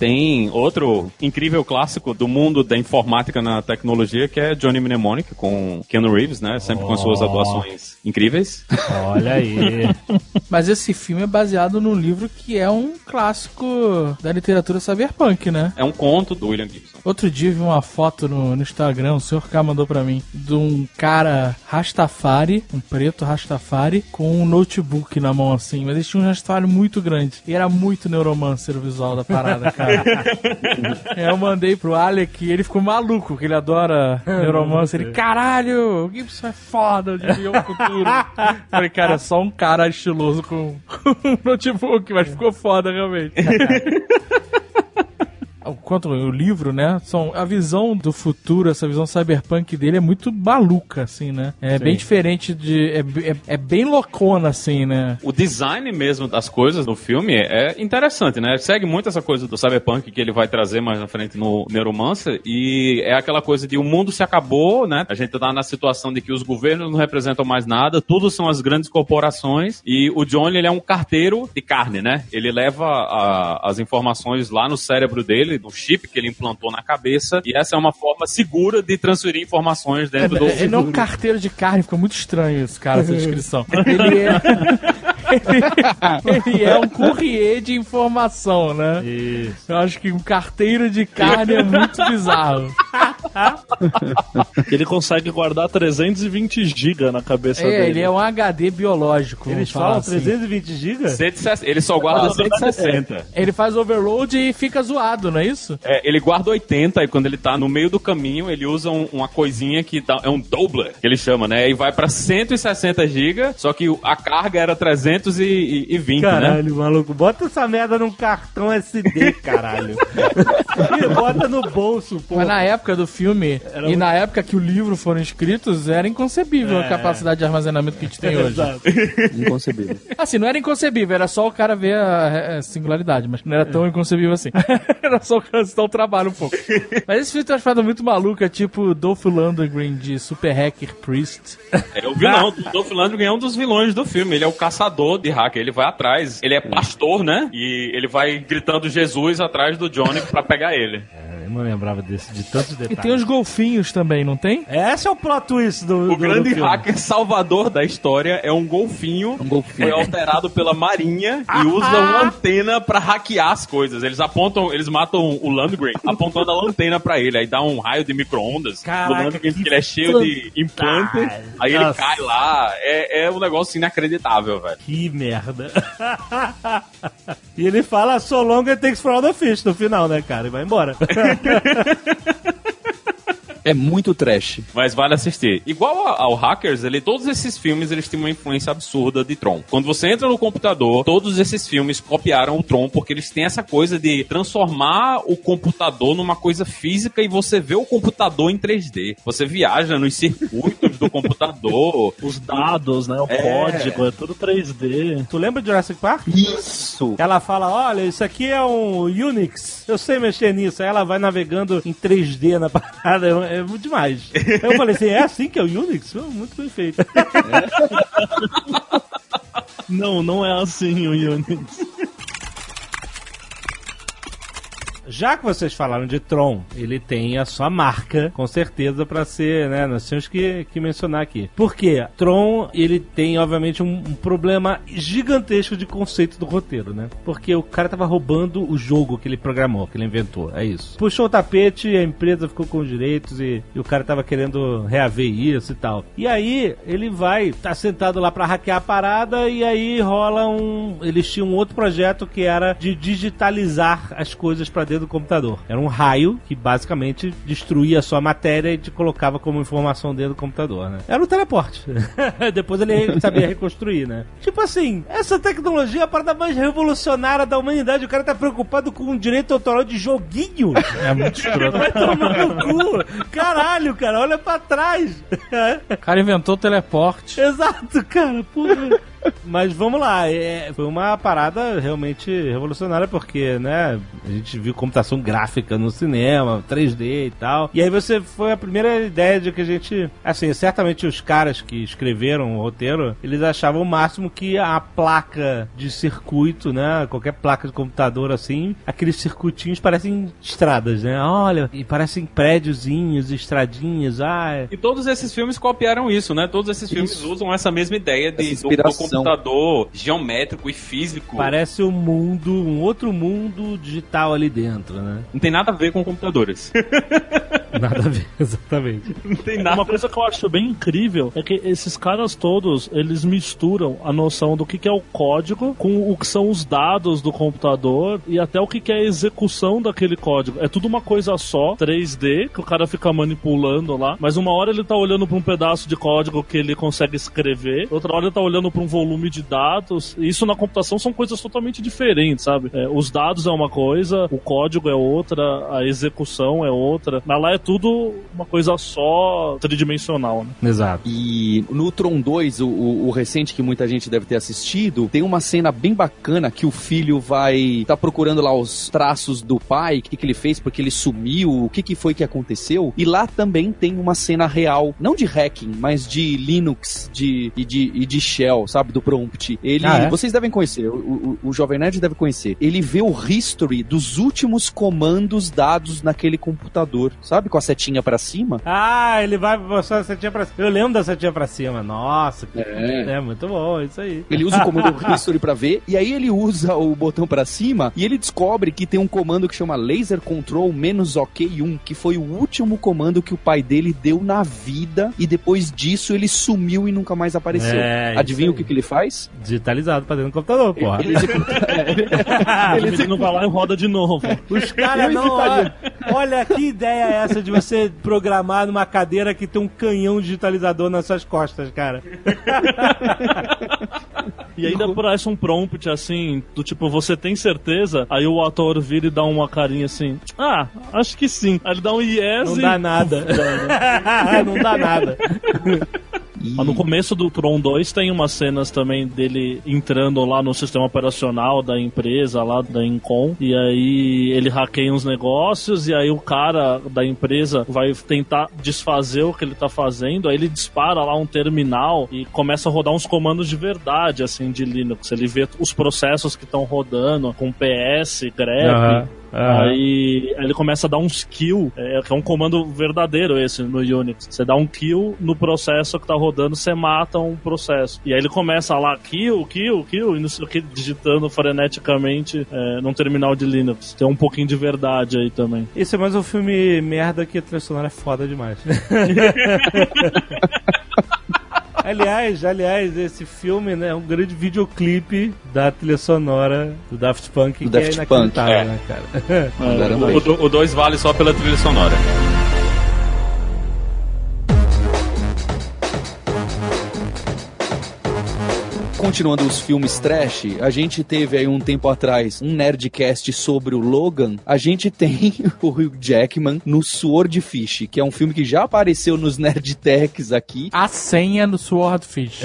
Speaker 5: Tem outro incrível clássico do mundo da informática na tecnologia, que é Johnny Mnemonic, com Keanu Reeves, né? Sempre com as suas atuações incríveis.
Speaker 2: Olha aí.
Speaker 6: Mas esse filme é baseado num livro que é um clássico da literatura cyberpunk, né?
Speaker 5: É um conto do William Gibson.
Speaker 6: Outro dia vi uma foto no, no Instagram, o senhor K mandou pra mim, de um cara Rastafari, um preto Rastafari, com um notebook na mão assim, mas ele tinha um Rastafari muito grande. E era muito neuromancer o visual da parada, cara. Aí eu mandei pro Alec e ele ficou maluco, que ele adora neuromancer. Ele, caralho, o Gibson é foda, de o futuro. Falei, cara, é só um cara estiloso com um notebook, mas ficou foda realmente. Quanto o livro, né? São a visão do futuro, essa visão cyberpunk dele é muito maluca, assim, né? É bem diferente de. É, é, é bem loucona, assim, né?
Speaker 5: O design mesmo das coisas no filme é interessante, né? Segue muito essa coisa do cyberpunk que ele vai trazer mais na frente no Neuromancer e é aquela coisa de o mundo se acabou, né? A gente tá na situação de que os governos não representam mais nada, tudo são as grandes corporações e o Johnny ele é um carteiro de carne, né? Ele leva a- as informações lá no cérebro dele, no chip que ele implantou na cabeça e essa é uma forma segura de transferir informações dentro do
Speaker 6: Ele não é um carteiro de carne, ficou muito estranho esse cara, essa descrição. Ele é. ele, ele é um courrier de informação, né?
Speaker 2: Isso.
Speaker 6: Eu acho que um carteiro de carne é muito bizarro.
Speaker 4: Ele consegue guardar 320 GB na cabeça
Speaker 6: É,
Speaker 4: dele.
Speaker 6: ele é um HD biológico.
Speaker 2: Eles falam
Speaker 6: assim.
Speaker 2: 320 GB?
Speaker 5: 160, ele só guarda 160.
Speaker 6: Ele faz overload e fica zoado, não é isso?
Speaker 5: É, ele guarda 80 e quando ele tá no meio do caminho, ele usa um- uma coisinha que dá, é um doubler, que ele chama, né? E vai pra 160 GB, só que a carga era 320, né?
Speaker 2: Caralho, maluco. Bota essa merda num cartão SD, caralho. e bota no bolso, pô.
Speaker 6: Mas na época do filme e na época que o livro foram escritos, era inconcebível a capacidade de armazenamento que a gente tem hoje.
Speaker 2: Exato.
Speaker 3: Inconcebível.
Speaker 6: Assim, não era inconcebível, era só o cara ver a, a singularidade, mas não era tão inconcebível assim. era só o cara citar o trabalho um pouco. Mas esse filme tem uma parada muito maluca, tipo Dolph Lundgren de Super Hacker Priest.
Speaker 5: É o vilão. O Dolph Lundgren é um dos vilões do filme. Ele é o caçador de hacker. Ele vai atrás. Ele é pastor, né? E ele vai gritando Jesus atrás do Johnny pra pegar ele.
Speaker 2: Eu não lembrava desse, de tantos
Speaker 6: E
Speaker 2: detalhes.
Speaker 6: tem os golfinhos também, não tem?
Speaker 2: Esse é o plot twist do,
Speaker 5: O
Speaker 2: do-
Speaker 5: grande
Speaker 2: do filme.
Speaker 5: hacker salvador da história é um golfinho.
Speaker 3: Um golfinho.
Speaker 5: Foi alterado pela marinha e usa uma antena pra hackear as coisas. Eles apontam, eles matam o Landgren apontando a antena pra ele. Aí dá um raio de micro-ondas.
Speaker 2: Caraca,
Speaker 5: O Landgren,
Speaker 2: que
Speaker 5: ele é cheio de implante.
Speaker 2: fantástico.
Speaker 5: Aí ele
Speaker 2: Nossa.
Speaker 5: cai lá. É, é um negócio inacreditável, velho.
Speaker 2: Que merda. e ele fala so long it takes for all the fish no final, né, cara? E vai embora.
Speaker 3: É muito trash.
Speaker 5: Mas vale assistir. Igual ao Hackers, ele, todos esses filmes eles têm uma influência absurda de Tron. Quando você entra no computador, todos esses filmes copiaram o Tron porque eles têm essa coisa de transformar o computador numa coisa física e você vê o computador em 3D. Você viaja nos circuitos do computador.
Speaker 4: Os dados, né? O
Speaker 5: É.
Speaker 4: código, é tudo 3D.
Speaker 2: tu lembra de Jurassic Park?
Speaker 3: Isso.
Speaker 2: Ela fala, olha, isso aqui é um Unix. Eu sei mexer nisso. Aí ela vai navegando em 3D na parada. É, é muito demais. Eu falei assim, é assim que é o Unix? Muito bem feito.
Speaker 4: Não, não é assim o Unix.
Speaker 2: Já que vocês falaram de Tron, ele tem a sua marca, com certeza, pra ser, né? Nós temos que, que mencionar aqui. Por quê? Tron, ele tem, obviamente, um, um problema gigantesco de conceito do roteiro, né? Porque o cara tava roubando o jogo que ele programou, que ele inventou. É isso. Puxou o tapete, a empresa ficou com os direitos e, e o cara tava querendo reaver isso e tal. E aí, ele vai, tá sentado lá pra hackear a parada e aí rola um. Eles tinham um outro projeto que era de digitalizar as coisas pra dentro do computador. Era um raio que basicamente destruía a sua matéria e te colocava como informação dentro do computador, né? Era um teleporte. Depois ele sabia reconstruir, né? Tipo assim, essa tecnologia é a parada mais revolucionária da humanidade. O cara tá preocupado com o direito autoral de joguinho.
Speaker 6: É muito escroto.
Speaker 2: Vai tomar no cu. Caralho, cara, olha pra trás.
Speaker 6: O cara inventou o teleporte.
Speaker 2: Exato, cara, porra. Mas vamos lá, é, foi uma parada realmente revolucionária, porque, né, a gente viu computação gráfica no cinema, 3D e tal. E aí você foi a primeira ideia de que a gente. Assim, certamente os caras que escreveram o roteiro, eles achavam o máximo que a placa de circuito, né, qualquer placa de computador assim, aqueles circuitinhos parecem estradas, né? Olha, e parecem prédiozinhos, estradinhas, ah.
Speaker 5: E todos esses filmes copiaram isso, né? Todos esses filmes
Speaker 3: Isso.
Speaker 5: usam essa mesma ideia de,
Speaker 3: Essa
Speaker 5: do, do. Computador geométrico e físico.
Speaker 2: Parece um mundo, um outro mundo digital ali dentro, né?
Speaker 5: Não tem nada a ver com computadores.
Speaker 2: Nada a ver, exatamente.
Speaker 5: Não tem
Speaker 4: Uma
Speaker 5: nada.
Speaker 4: coisa que eu acho bem incrível é que esses caras todos, eles misturam a noção do que, que é o código com o que são os dados do computador e até o que, que é a execução daquele código. É tudo uma coisa só, 3D, que o cara fica manipulando lá, mas uma hora ele tá olhando para um pedaço de código que ele consegue escrever, outra hora ele tá olhando para um volume de dados. E isso na computação são coisas totalmente diferentes, sabe? É, os dados é uma coisa, o código é outra, a execução é outra. Mas lá é tudo uma coisa só tridimensional, né?
Speaker 2: Exato.
Speaker 3: E no Tron 2, o, o- o recente que muita gente deve ter assistido, tem uma cena bem bacana que o filho vai tá procurando lá os traços do pai, o que, que ele fez, porque ele sumiu, o que, que foi que aconteceu. E lá também tem uma cena real, não de hacking, mas de Linux de, e, de, e de Shell, sabe? Do prompt. Ele,
Speaker 2: Ah, é?
Speaker 3: vocês devem conhecer, o, o, o Jovem Nerd deve conhecer. Ele vê o history dos últimos comandos dados naquele computador, sabe? Com a setinha pra cima.
Speaker 2: Ah, ele vai mostrar a setinha pra cima. Eu lembro da setinha pra cima. Nossa, que... é. muito bom, isso aí.
Speaker 3: Ele usa o comando history pra ver, e aí ele usa o botão pra cima e ele descobre que tem um comando que chama laser control menos ok 1, que foi o último comando que o pai dele deu na vida e depois disso ele sumiu e nunca mais apareceu.
Speaker 2: É,
Speaker 3: Adivinha o que, que ele faz?
Speaker 2: Digitalizado pra dentro do computador, porra.
Speaker 3: Ele executa...
Speaker 4: Ele, ele não vai lá e roda de novo.
Speaker 2: Os caras não. Olha, olha que ideia é essa de você programar numa cadeira que tem um canhão digitalizador nas suas costas, cara.
Speaker 4: E ainda parece um prompt assim, do tipo, você tem certeza? Aí o ator vira e dá uma carinha assim, ah, acho que sim. Aí ele dá um yes
Speaker 2: Não
Speaker 4: e...
Speaker 2: dá nada. não dá nada.
Speaker 4: Mas no começo do Tron 2 tem umas cenas também dele entrando lá no sistema operacional da empresa, lá da Incom, e aí ele hackeia uns negócios, e aí o cara da empresa vai tentar desfazer o que ele tá fazendo, aí ele dispara lá um terminal e começa a rodar uns comandos de verdade, assim, de Linux. Ele vê os processos que estão rodando com PS, grep,
Speaker 2: Aham, aham.
Speaker 4: Aí ele começa a dar uns kill, é, que é um comando verdadeiro esse no Unix. Você dá um kill no processo que tá rodando, você mata um processo. E aí ele começa lá, kill, kill, kill, e não sei o que, digitando freneticamente é, num terminal de Linux. Tem um pouquinho de verdade aí também.
Speaker 2: Esse é mais um filme merda que a trilha sonora é foda demais. Aliás, aliás, esse filme né, é um grande videoclipe da trilha sonora do Daft Punk,
Speaker 3: Do
Speaker 2: que
Speaker 3: Daft
Speaker 2: é
Speaker 3: Punk,
Speaker 5: é.
Speaker 2: né, cara?
Speaker 3: Aí.
Speaker 5: O, do- o dois vale só pela trilha sonora.
Speaker 3: Continuando os filmes trash, a gente teve aí um tempo atrás um Nerdcast sobre o Logan. A gente tem o Hugh Jackman no Swordfish, que é um filme que já apareceu nos Nerdtechs aqui.
Speaker 6: A senha do Swordfish.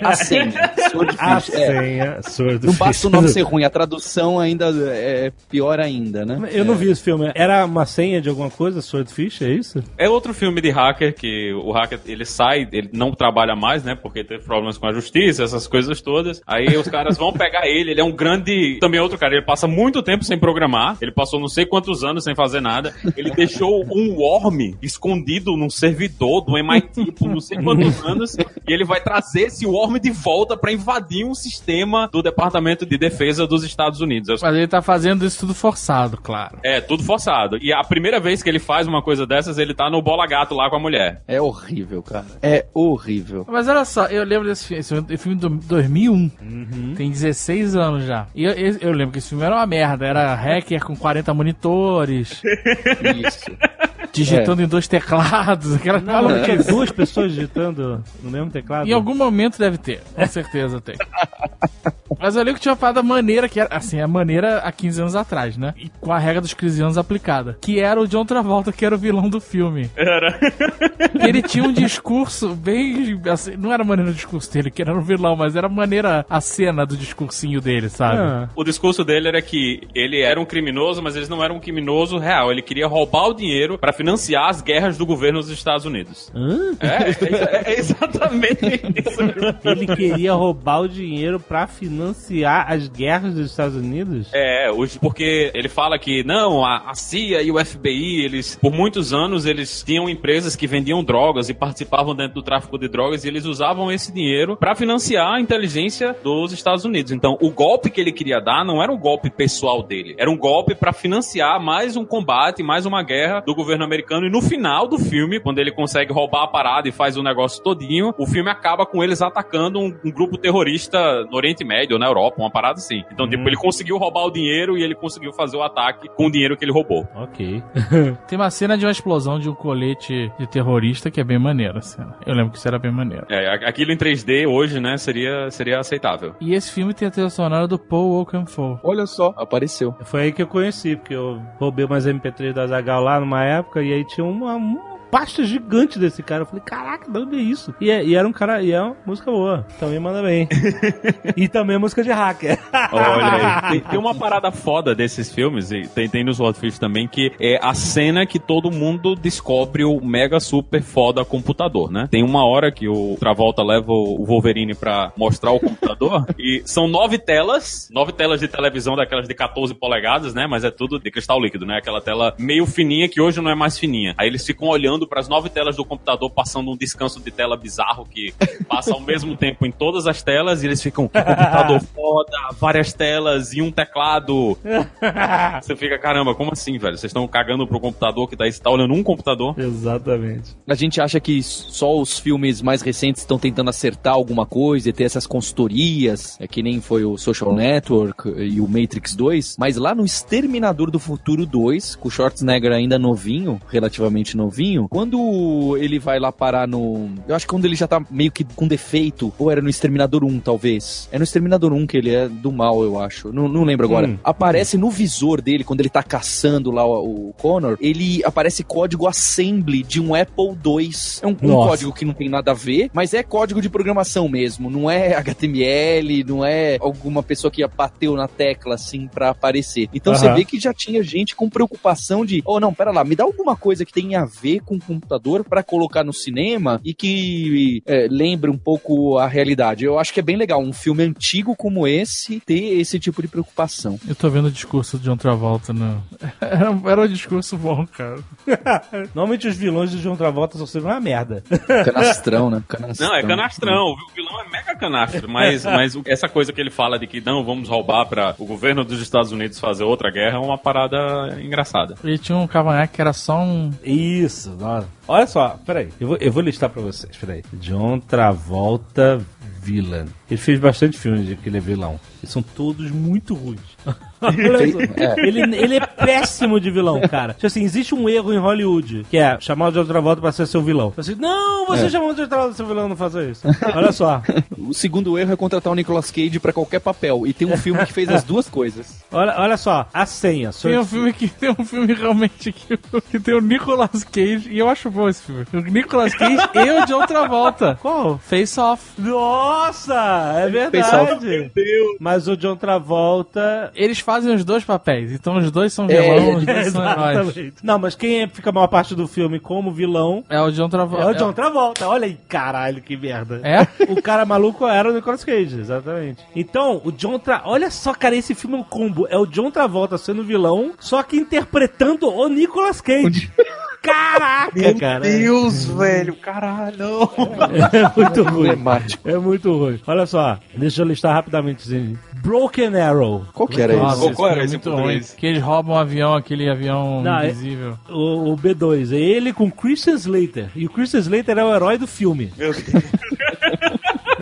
Speaker 3: A senha. Swordfish.
Speaker 2: A
Speaker 3: é.
Speaker 2: senha, surdo.
Speaker 3: Não basta o nome ser ruim, a tradução ainda é pior ainda, né?
Speaker 2: Eu não vi esse filme. Era uma senha de alguma coisa, Swordfish, é isso?
Speaker 5: É outro filme de hacker que o hacker ele sai, ele não trabalha mais, né? Porque teve problemas com a justiça, essas coisas todas. Aí os caras vão pegar ele. Ele é um grande. Também é outro cara. Ele passa muito tempo sem programar. Ele passou não sei quantos anos sem fazer nada. Ele deixou um worm escondido num servidor do MIT por não sei quantos anos. E ele vai trazer esse worm de volta pra invadir um sistema do Departamento de Defesa dos Estados Unidos.
Speaker 6: Mas ele tá fazendo isso tudo forçado, claro.
Speaker 5: É, tudo forçado. E a primeira vez que ele faz uma coisa dessas, ele tá no bola gato lá com a mulher.
Speaker 3: É horrível, cara. É horrível.
Speaker 6: Mas olha só, eu lembro desse filme, esse filme do 2001. Tem 16 anos já. E eu, eu- eu lembro que esse filme era uma merda. Era hacker com 40 monitores,
Speaker 3: Isso.
Speaker 6: Digitando em dois teclados. Aquela
Speaker 2: Não, não tinha duas pessoas digitando no mesmo teclado?
Speaker 6: Em algum momento deve ter, com certeza tem. Mas eu lembro que tinha uma parada maneira, que era, assim, a maneira há 15 anos atrás, né? E com a regra dos 15 anos aplicada. Que era o John Travolta, que era o vilão do filme.
Speaker 5: Era.
Speaker 6: Ele tinha um discurso bem. Assim, não era maneira o discurso dele, que era um vilão, mas era maneira a cena do discursinho dele, sabe?
Speaker 2: Ah,
Speaker 5: O discurso dele era que ele era um criminoso, mas eles não eram um criminoso real. Ele queria roubar o dinheiro pra financiar as guerras do governo dos Estados Unidos.
Speaker 2: hã?
Speaker 5: É, é, é exatamente isso.
Speaker 2: Ele queria roubar o dinheiro pra financiar as guerras dos Estados Unidos?
Speaker 5: É, os- porque ele fala que não, a, a CIA e o FBI, eles por muitos anos eles tinham empresas que vendiam drogas e participavam dentro do tráfico de drogas e eles usavam esse dinheiro pra financiar a inteligência dos Estados Unidos. Então, o golpe que ele queria dar não era um golpe pessoal dele, era um golpe pra financiar mais um combate, mais uma guerra do governo americano e no final do filme, quando ele consegue roubar a parada e faz o negócio todinho, o filme acaba com eles atacando um, um grupo terrorista no Oriente Médio na Europa, uma parada assim. Então, tipo, ele conseguiu roubar o dinheiro e ele conseguiu fazer o ataque com o dinheiro que ele roubou.
Speaker 2: Ok.
Speaker 6: Tem uma cena de uma explosão de um colete de terrorista que é bem maneira a cena. Eu lembro que isso era bem maneiro.
Speaker 5: É, aquilo em 3D hoje, né, seria, seria aceitável.
Speaker 6: E esse filme tem a trilha sonora do Paul Oakenfold.
Speaker 3: Olha só, apareceu.
Speaker 2: Foi aí que eu conheci, porque eu roubei umas MP3 da Zagal lá numa época e aí tinha uma, uma pasta gigante desse cara. Eu falei, caraca, de onde é isso? E, é- e era um cara, e é uma música boa. Também manda bem. e também é música de hacker.
Speaker 5: Olha aí. Tem, tem uma parada foda desses filmes, e tem, tem nos Swordfish também, que é a cena que todo mundo descobre o mega super foda computador, né? Tem uma hora que o Travolta leva o Wolverine pra mostrar o computador, e são nove telas, nove telas de televisão daquelas de 14 polegadas, né? Mas é tudo de cristal líquido, né? Aquela tela meio fininha que hoje não é mais fininha. Aí eles ficam olhando pras nove telas do computador, passando um descanso de tela bizarro que passa ao mesmo tempo em todas as telas, e eles ficam, computador foda várias telas e um teclado. Você fica, caramba, como assim, velho? Vocês estão cagando pro computador que tá, você tá olhando um computador?
Speaker 2: Exatamente.
Speaker 3: A gente acha que só os filmes mais recentes estão tentando acertar alguma coisa e ter essas consultorias, é que nem foi o Social Network e o Matrix 2, mas lá no Exterminador do Futuro 2, com o Schwarzenegger ainda novinho, relativamente novinho, quando ele vai lá parar no... Eu acho que quando ele já tá meio que com defeito, ou era no Exterminador 1, talvez. É no Exterminador 1 que ele é do mal, eu acho. Não, não lembro agora.
Speaker 2: Hum.
Speaker 3: Aparece no visor dele, quando ele tá caçando lá o, o Connor, ele aparece código assembly de um Apple II. É um, um código que não tem nada a ver, mas é código de programação mesmo. Não é HTML, não é alguma pessoa que bateu na tecla assim pra aparecer. Então você vê que já tinha gente com preocupação de, oh não, pera lá, me dá alguma coisa que tenha a ver com computador pra colocar no cinema e que é, lembre um pouco a realidade. Eu acho que é bem legal um filme antigo como esse ter esse tipo de preocupação.
Speaker 6: Eu tô vendo o discurso de John Travolta no... Era, um- era um discurso bom, cara.
Speaker 2: Normalmente os vilões de John Travolta são sempre uma merda.
Speaker 3: Canastrão, né? Canastrão.
Speaker 5: Não, é canastrão. O vilão é mega canastro. Mas, mas essa coisa que ele fala de que não, vamos roubar pra o governo dos Estados Unidos fazer outra guerra é uma parada engraçada.
Speaker 6: E tinha um cavanhaque que era só um...
Speaker 2: Isso, nossa. Olha só, peraí. Eu vou, eu vou listar pra vocês, peraí. John Travolta Villain. Ele fez bastante filmes de que ele é vilão. E são todos muito ruins. Só. ele, ele é péssimo de vilão, cara. Tipo assim, existe um erro em Hollywood, que é chamar o John Travolta pra ser seu vilão. Assim, não, você chamou o John Travolta pra ser vilão, não faça isso. Olha só.
Speaker 3: O segundo erro é contratar o Nicolas Cage pra qualquer papel. E tem um filme que fez as duas coisas.
Speaker 2: Olha, olha só, a senha.
Speaker 6: Tem um filme que tem um filme realmente que, que tem o Nicolas Cage, e eu acho bom esse filme. O Nicolas Cage e o John Travolta.
Speaker 2: Qual?
Speaker 6: Face Off.
Speaker 2: Nossa, é
Speaker 3: Face Off.
Speaker 2: verdade. Mas o John Travolta
Speaker 6: Eles fazem os dois papéis, então os dois são
Speaker 3: É,
Speaker 6: vilão, os dois são heróis.
Speaker 2: Não, mas quem fica a maior parte do filme como vilão
Speaker 6: É o John Travolta.
Speaker 2: é o John Travolta. Olha aí, caralho, que merda.
Speaker 6: É?
Speaker 2: O cara maluco era o Nicolas Cage, exatamente. Então, o John Tra... Olha só, cara, esse filme é um combo. É o John Travolta sendo vilão, só que interpretando o Nicolas Cage. Caraca, cara.
Speaker 5: Deus, velho, caralho.
Speaker 2: É muito ruim. É muito ruim. Olha só, deixa eu listar rapidamente. assim. Broken Arrow.
Speaker 3: Qual que era
Speaker 6: Nossa,
Speaker 3: isso?
Speaker 5: Qual-
Speaker 6: esse
Speaker 5: qual era
Speaker 6: é
Speaker 5: esse
Speaker 6: muito
Speaker 5: português?
Speaker 6: ruim. Que eles roubam um avião, aquele avião
Speaker 2: Não, é-
Speaker 6: invisível.
Speaker 2: O, o B2. É ele com Christian Slater. E o Christian Slater é o herói do filme.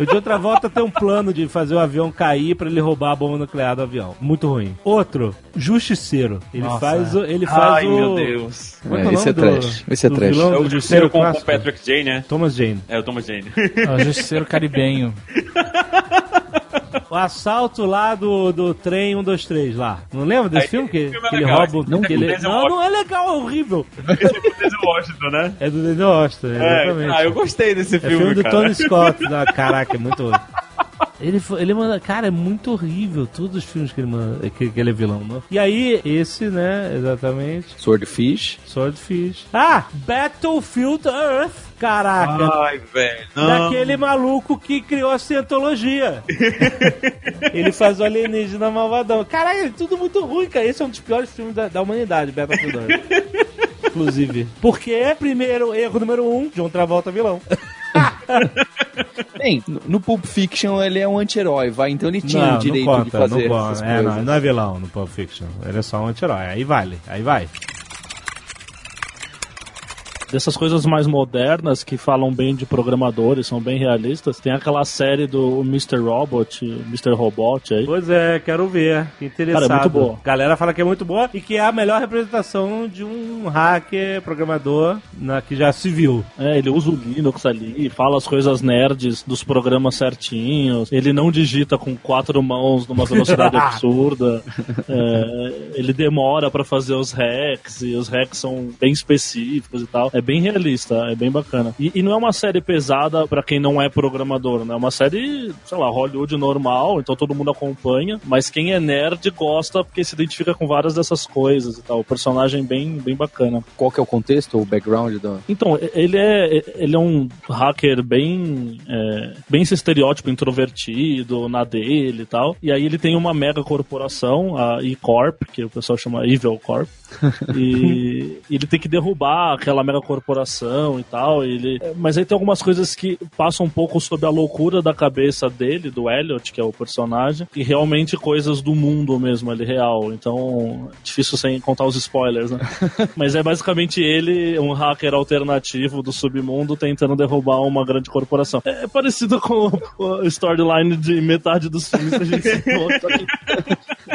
Speaker 2: O de outra volta tem um plano de fazer o avião cair pra ele roubar a bomba nuclear do avião. Muito ruim. Outro, Justiceiro. Ele
Speaker 6: Nossa,
Speaker 2: faz o. Ele faz
Speaker 5: Ai,
Speaker 2: o.
Speaker 5: meu Deus.
Speaker 2: É,
Speaker 3: É,
Speaker 2: é o
Speaker 3: esse é
Speaker 2: do-
Speaker 3: trash. Esse é
Speaker 2: do
Speaker 3: trash.
Speaker 2: vilão
Speaker 5: É
Speaker 2: do
Speaker 5: o Justiceiro com, com
Speaker 2: clássico?
Speaker 5: Patrick Jane, né?
Speaker 2: Thomas Jane.
Speaker 5: É o Thomas Jane.
Speaker 6: É o Justiceiro Caribenho.
Speaker 2: O assalto lá do, do trem 123 lá. Não lembra desse
Speaker 5: Aí,
Speaker 2: filme? Que,
Speaker 5: filme é
Speaker 2: que ele
Speaker 5: legal,
Speaker 2: rouba. Não, que
Speaker 5: é
Speaker 2: ele... não, não é legal, é horrível.
Speaker 5: Esse é o Denzel Washington, né?
Speaker 2: É do Denzel Washington,
Speaker 5: É,
Speaker 2: exatamente.
Speaker 5: ah, eu gostei desse
Speaker 2: É
Speaker 5: filme,
Speaker 2: filme do
Speaker 5: cara.
Speaker 2: Tony Scott. Ah, caraca, é muito. Ele, ele manda. Cara, é muito horrível. Todos os filmes que ele manda. Que, que ele é vilão, né? E aí, esse, né? Exatamente.
Speaker 3: Swordfish.
Speaker 2: Swordfish. Ah! Battlefield Earth. Caraca.
Speaker 5: Ai, velho. Não.
Speaker 2: Daquele maluco que criou a cientologia. ele faz o alienígena malvadão. Caralho, é tudo muito ruim, cara. Esse é um dos piores filmes da, da humanidade, Battlefield Earth. Inclusive. Porque, primeiro, erro número um, John Travolta vilão.
Speaker 3: Bem, no- Pulp Fiction ele é um anti-herói, vai, então ele tinha o direito
Speaker 2: não
Speaker 3: de
Speaker 2: conta,
Speaker 3: fazer
Speaker 2: não
Speaker 3: essas
Speaker 2: É,
Speaker 3: coisas.
Speaker 2: não, não é vilão no Pulp Fiction. Ele é só um anti-herói. Aí vale, aí vai.
Speaker 4: Dessas coisas mais modernas que falam bem de programadores, são bem realistas, tem aquela série do Mr. Robot, Mr. Robot aí.
Speaker 2: Pois é, quero ver. Que interessado.
Speaker 4: Cara, é muito boa.
Speaker 2: Galera fala que é muito boa e que é a melhor representação de um hacker, programador, na, que já se viu.
Speaker 4: É, ele usa o Linux ali, fala as coisas nerds dos programas certinhos, ele não digita com quatro mãos numa velocidade absurda, é, ele demora pra fazer os hacks, e os hacks são bem específicos e tal. É bem realista, é bem bacana. E, e não é uma série pesada pra quem não é programador, né? É uma série, sei lá, Hollywood normal, então todo mundo acompanha, mas quem é nerd gosta porque se identifica com várias dessas coisas e tal. O personagem bem, bem bacana.
Speaker 3: Qual que é o contexto, o background do...
Speaker 4: Então, ele é, ele é um hacker bem, é, bem esse estereótipo introvertido, na dele e tal. E aí ele tem uma mega corporação, a E-Corp, que o pessoal chama Evil Corp. e ele tem que derrubar aquela mega corporação e tal. Ele... Mas aí tem algumas coisas que passam um pouco sobre a loucura da cabeça dele, do Elliot, que é o personagem, e realmente coisas do mundo mesmo, ali real. Então, difícil sem contar os spoilers, né? Mas é basicamente ele, um hacker alternativo do submundo, tentando derrubar uma grande corporação. É parecido com o storyline de metade dos filmes que a gente citou.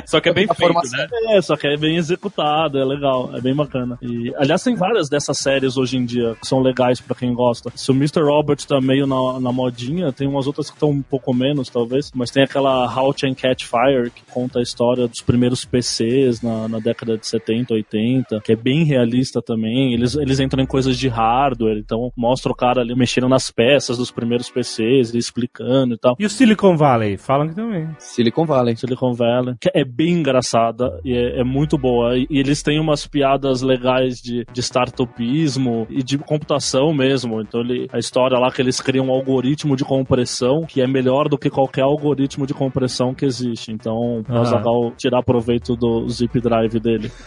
Speaker 4: Só que
Speaker 5: é bem
Speaker 3: A
Speaker 5: feito, né?
Speaker 4: é, só que é bem executado, é legal, é bem bacana. E, aliás, tem várias dessas séries hoje em dia que são legais pra quem gosta. Se o Mr. Robert tá meio na, na modinha, tem umas outras que estão um pouco menos, talvez, mas tem aquela How to Catch Fire, que conta a história dos primeiros PCs na, na década de 70, 80, que é bem realista também. Eles, eles entram em coisas de hardware, então mostra o cara ali mexendo nas peças dos primeiros PCs, ele explicando e tal.
Speaker 2: E o Silicon Valley? Falam que também.
Speaker 3: Silicon Valley.
Speaker 4: Silicon Valley, que é bem engraçada e é, é muito boa. E, e eles têm umas piadas legais de, de startupismo e de computação mesmo. Então ele, a história lá que eles criam um algoritmo de compressão que é melhor do que qualquer algoritmo de compressão que existe. Então,
Speaker 2: Ah.
Speaker 4: o Azaghal tirar proveito do zip drive dele.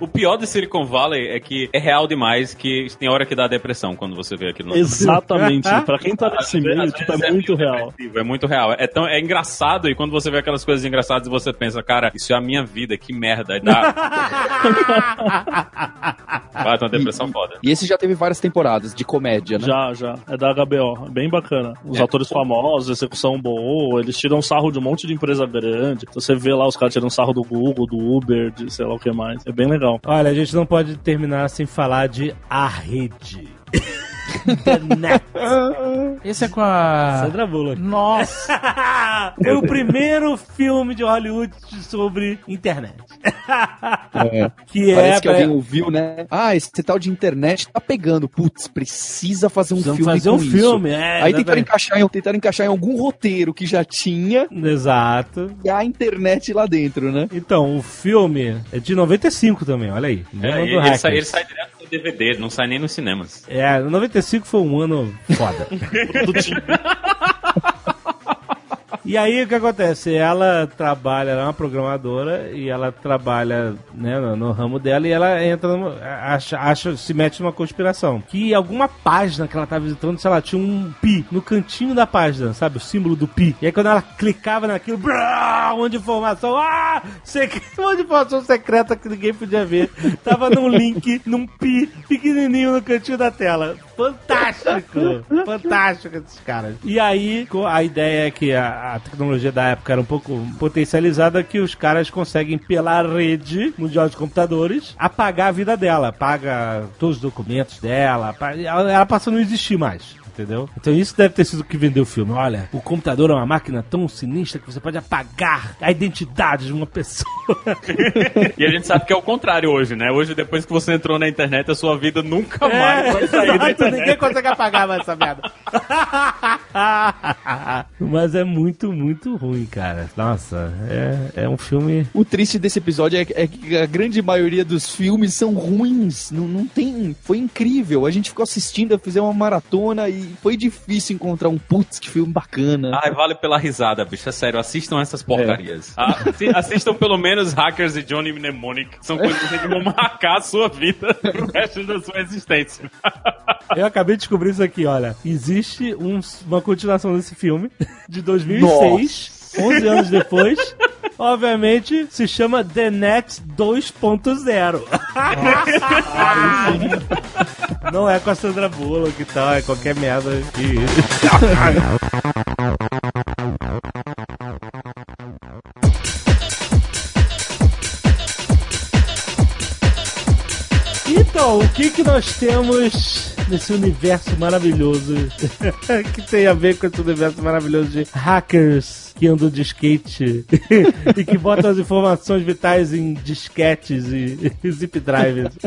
Speaker 5: O pior de Silicon Valley é que é real demais que tem hora que dá depressão quando você vê aquilo. no-
Speaker 4: Exatamente. pra quem tá nesse meio, tipo, é
Speaker 5: é
Speaker 4: muito real.
Speaker 5: É muito real. É, tão, é engraçado e quando você vê aquelas coisas engraçadas você pensa, cara, isso é a minha vida, que merda. Aí dá. Vai, tem uma depressão foda.
Speaker 3: E esse já teve várias temporadas de comédia, né?
Speaker 4: Já, já. É da HBO. É bem bacana. Os
Speaker 5: É.
Speaker 4: atores famosos, execução boa, eles tiram sarro de um monte de empresa grande. Então você vê lá os caras tirando sarro do Google, do Uber, de sei lá o que mais. É bem legal.
Speaker 2: Olha, a gente não pode terminar sem falar de A Rede. The Net.
Speaker 6: Esse é com a.
Speaker 2: Sandra Bullock.
Speaker 6: Nossa!
Speaker 2: Foi o primeiro filme de Hollywood sobre internet.
Speaker 3: É.
Speaker 2: Que
Speaker 3: Parece
Speaker 2: é
Speaker 3: que
Speaker 2: pra-
Speaker 3: alguém ouviu, né? Ah, esse tal de internet tá pegando. Putz, precisa fazer um
Speaker 2: Precisamos
Speaker 3: filme
Speaker 2: fazer
Speaker 3: com
Speaker 2: um
Speaker 3: isso.
Speaker 2: filme, é.
Speaker 3: Aí tentaram encaixar, em, tentaram encaixar em algum roteiro que já tinha
Speaker 2: Exato.
Speaker 3: e a internet lá dentro, né?
Speaker 2: Então, o filme é de 95 também, olha aí.
Speaker 5: É, ele, sai, ele sai direto DVD, não sai nem nos cinemas.
Speaker 2: É, 95 foi um ano foda. E aí o que acontece? Ela trabalha, ela é uma programadora e ela trabalha né, no, no ramo dela e ela entra numa, acha, acha, se mete numa conspiração. Que alguma página que ela tá visitando, sei lá, tinha um pi no cantinho da página, sabe? O símbolo do pi. E aí quando ela clicava naquilo, brá, um monte de informação, ah, secre- um monte de informação secreta que ninguém podia ver. Tava num link, num pi pequenininho no cantinho da tela. Fantástico! Fantástico esses caras. E aí, a ideia é que a, a tecnologia da época era um pouco potencializada, que os caras conseguem, pela rede mundial de computadores, apagar a vida dela. Apaga todos os documentos dela. ela passa a não existir mais. Entendeu? Então isso deve ter sido o que vendeu o filme. Olha, o computador é uma máquina tão sinistra que você pode apagar a identidade de uma pessoa.
Speaker 5: E a gente sabe que é o contrário hoje, né? Hoje, depois que você entrou na internet, a sua vida nunca mais
Speaker 2: É,
Speaker 5: vai sair da
Speaker 2: exato,
Speaker 5: internet.
Speaker 2: ninguém consegue apagar mais essa merda. Mas é muito, muito ruim, cara. Nossa, é, é um filme.
Speaker 3: O triste desse episódio é, é que a grande maioria dos filmes são ruins. Não, não tem. Foi incrível. A gente ficou assistindo, fizemos uma maratona e foi difícil encontrar um putz, que filme bacana.
Speaker 5: Ai, vale pela risada, bicho. É sério, assistam essas porcarias. Ah, assi- assistam pelo menos Hackers e Johnny Mnemonic. São coisas que vão marcar a sua vida pro resto da sua existência.
Speaker 2: Eu acabei de descobrir isso aqui, olha. Existe um- uma continuação desse filme, de 2006, 11 anos depois. Obviamente, se chama The Net 2.0. Não é com a Sandra Bullock e tal, é qualquer merda que... Então, o que que nós temos nesse universo maravilhoso que tem a ver com esse universo maravilhoso de hackers que andam de skate e que botam as informações vitais em disquetes e, e zip drives?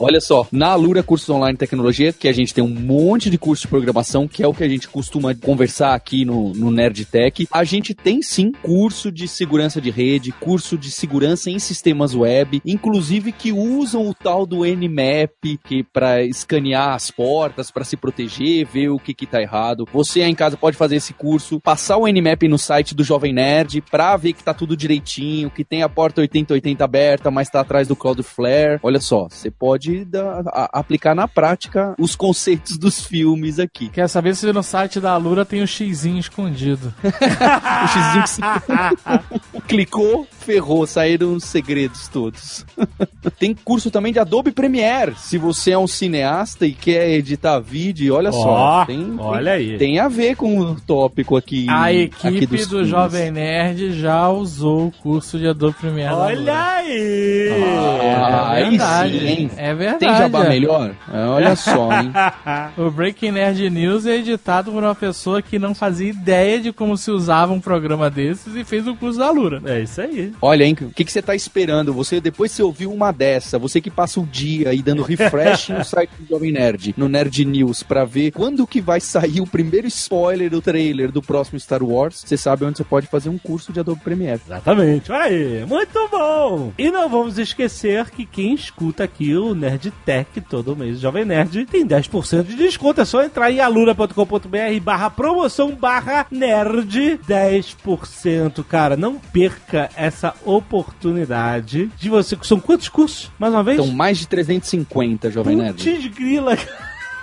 Speaker 3: Olha só, na Alura Cursos Online Tecnologia, que a gente tem um monte de curso de programação, que é o que a gente costuma conversar aqui no, no Nerd Tech, a gente tem sim curso de segurança de rede, curso de segurança em sistemas web, inclusive que usam o tal do Nmap, que para escanear as portas, para se proteger, ver o que que tá errado. Você aí em casa pode fazer esse curso, passar o Nmap no site do Jovem Nerd pra ver que tá tudo direitinho, que tem a porta 8080 aberta, mas tá atrás do Cloudflare. Olha só, você pode dar- a- aplicar na prática os conceitos dos filmes aqui.
Speaker 6: Quer saber se no site da Alura tem o xizinho escondido.
Speaker 3: O xizinho que você clicou, ferrou, saíram os segredos todos. Tem curso também de Adobe Premiere. Se você é um cineasta e quer editar vídeo, olha
Speaker 2: Ó,
Speaker 3: só. Tem,
Speaker 2: olha aí.
Speaker 3: Tem a ver com o tópico aqui.
Speaker 6: A
Speaker 3: aqui
Speaker 6: equipe
Speaker 3: dos
Speaker 6: do
Speaker 3: filmes.
Speaker 6: Jovem Nerd já usou o curso de Adobe Premiere. da
Speaker 2: Olha aí!
Speaker 3: Ah,
Speaker 6: é verdade.
Speaker 3: sim, hein?
Speaker 6: É verdade.
Speaker 3: Tem jabá melhor? É, olha só, hein?
Speaker 6: O Breaking Nerd News é editado por uma pessoa que não fazia ideia de como se usava um programa desses e fez o curso da Alura.
Speaker 2: É isso aí.
Speaker 3: Olha, hein? O que, que você tá esperando? Você, depois que você ouviu uma dessa, você que passa o dia aí dando refresh no site do Jovem Nerd, no Nerd News, pra ver quando que vai sair o primeiro spoiler do trailer do próximo Star Wars, você sabe onde você pode fazer um curso de Adobe Premiere.
Speaker 2: Exatamente, aí, muito bom! E não vamos esquecer que quem escuta aqui o Nerd Tech todo mês, Jovem Nerd, tem 10% de desconto. É só entrar em alura.com.br barra promoção barra nerd 10%. Cara, não perca essa oportunidade de você. São quantos cursos? Mais uma vez?
Speaker 3: Então, mais de 350, Jovem Nerd.
Speaker 2: Putz grila.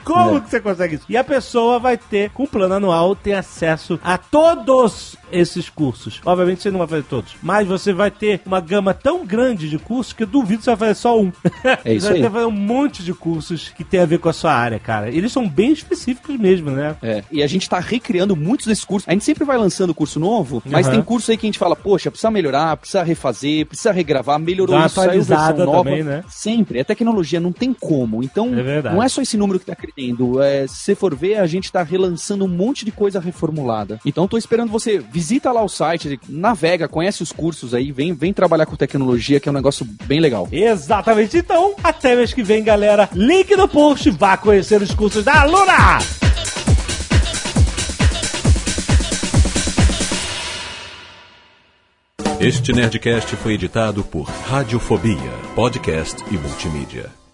Speaker 2: Como
Speaker 3: É.
Speaker 2: que você consegue isso? E a pessoa vai ter, com plano anual, ter acesso a todos esses cursos. Obviamente você não vai fazer todos, mas você vai ter uma gama tão grande de cursos que eu duvido que você vai fazer só um.
Speaker 3: É isso
Speaker 2: você vai
Speaker 3: aí.
Speaker 2: ter que fazer um monte de cursos que tem a ver com a sua área, cara. Eles são bem específicos mesmo, né?
Speaker 3: É, e a gente tá recriando muitos desses cursos. A gente sempre vai lançando curso novo, mas
Speaker 2: Aham.
Speaker 3: tem curso aí que a gente fala, poxa, precisa melhorar, precisa refazer, precisa regravar, melhorou isso, saiu versão nova.
Speaker 2: também, né?
Speaker 3: Sempre. É tecnologia, não tem como. Então,
Speaker 2: É
Speaker 3: não é só esse número que tá É, se você for ver, a gente tá relançando um monte de coisa reformulada. Então, tô esperando você. Visita lá o site, navega, conhece os cursos aí, vem, vem trabalhar com tecnologia, que é um negócio bem legal.
Speaker 2: Exatamente. Então, até mês que vem, galera. Link no post. Vá conhecer os cursos da Luna!
Speaker 1: Este Nerdcast foi editado por Radiofobia, podcast e multimídia.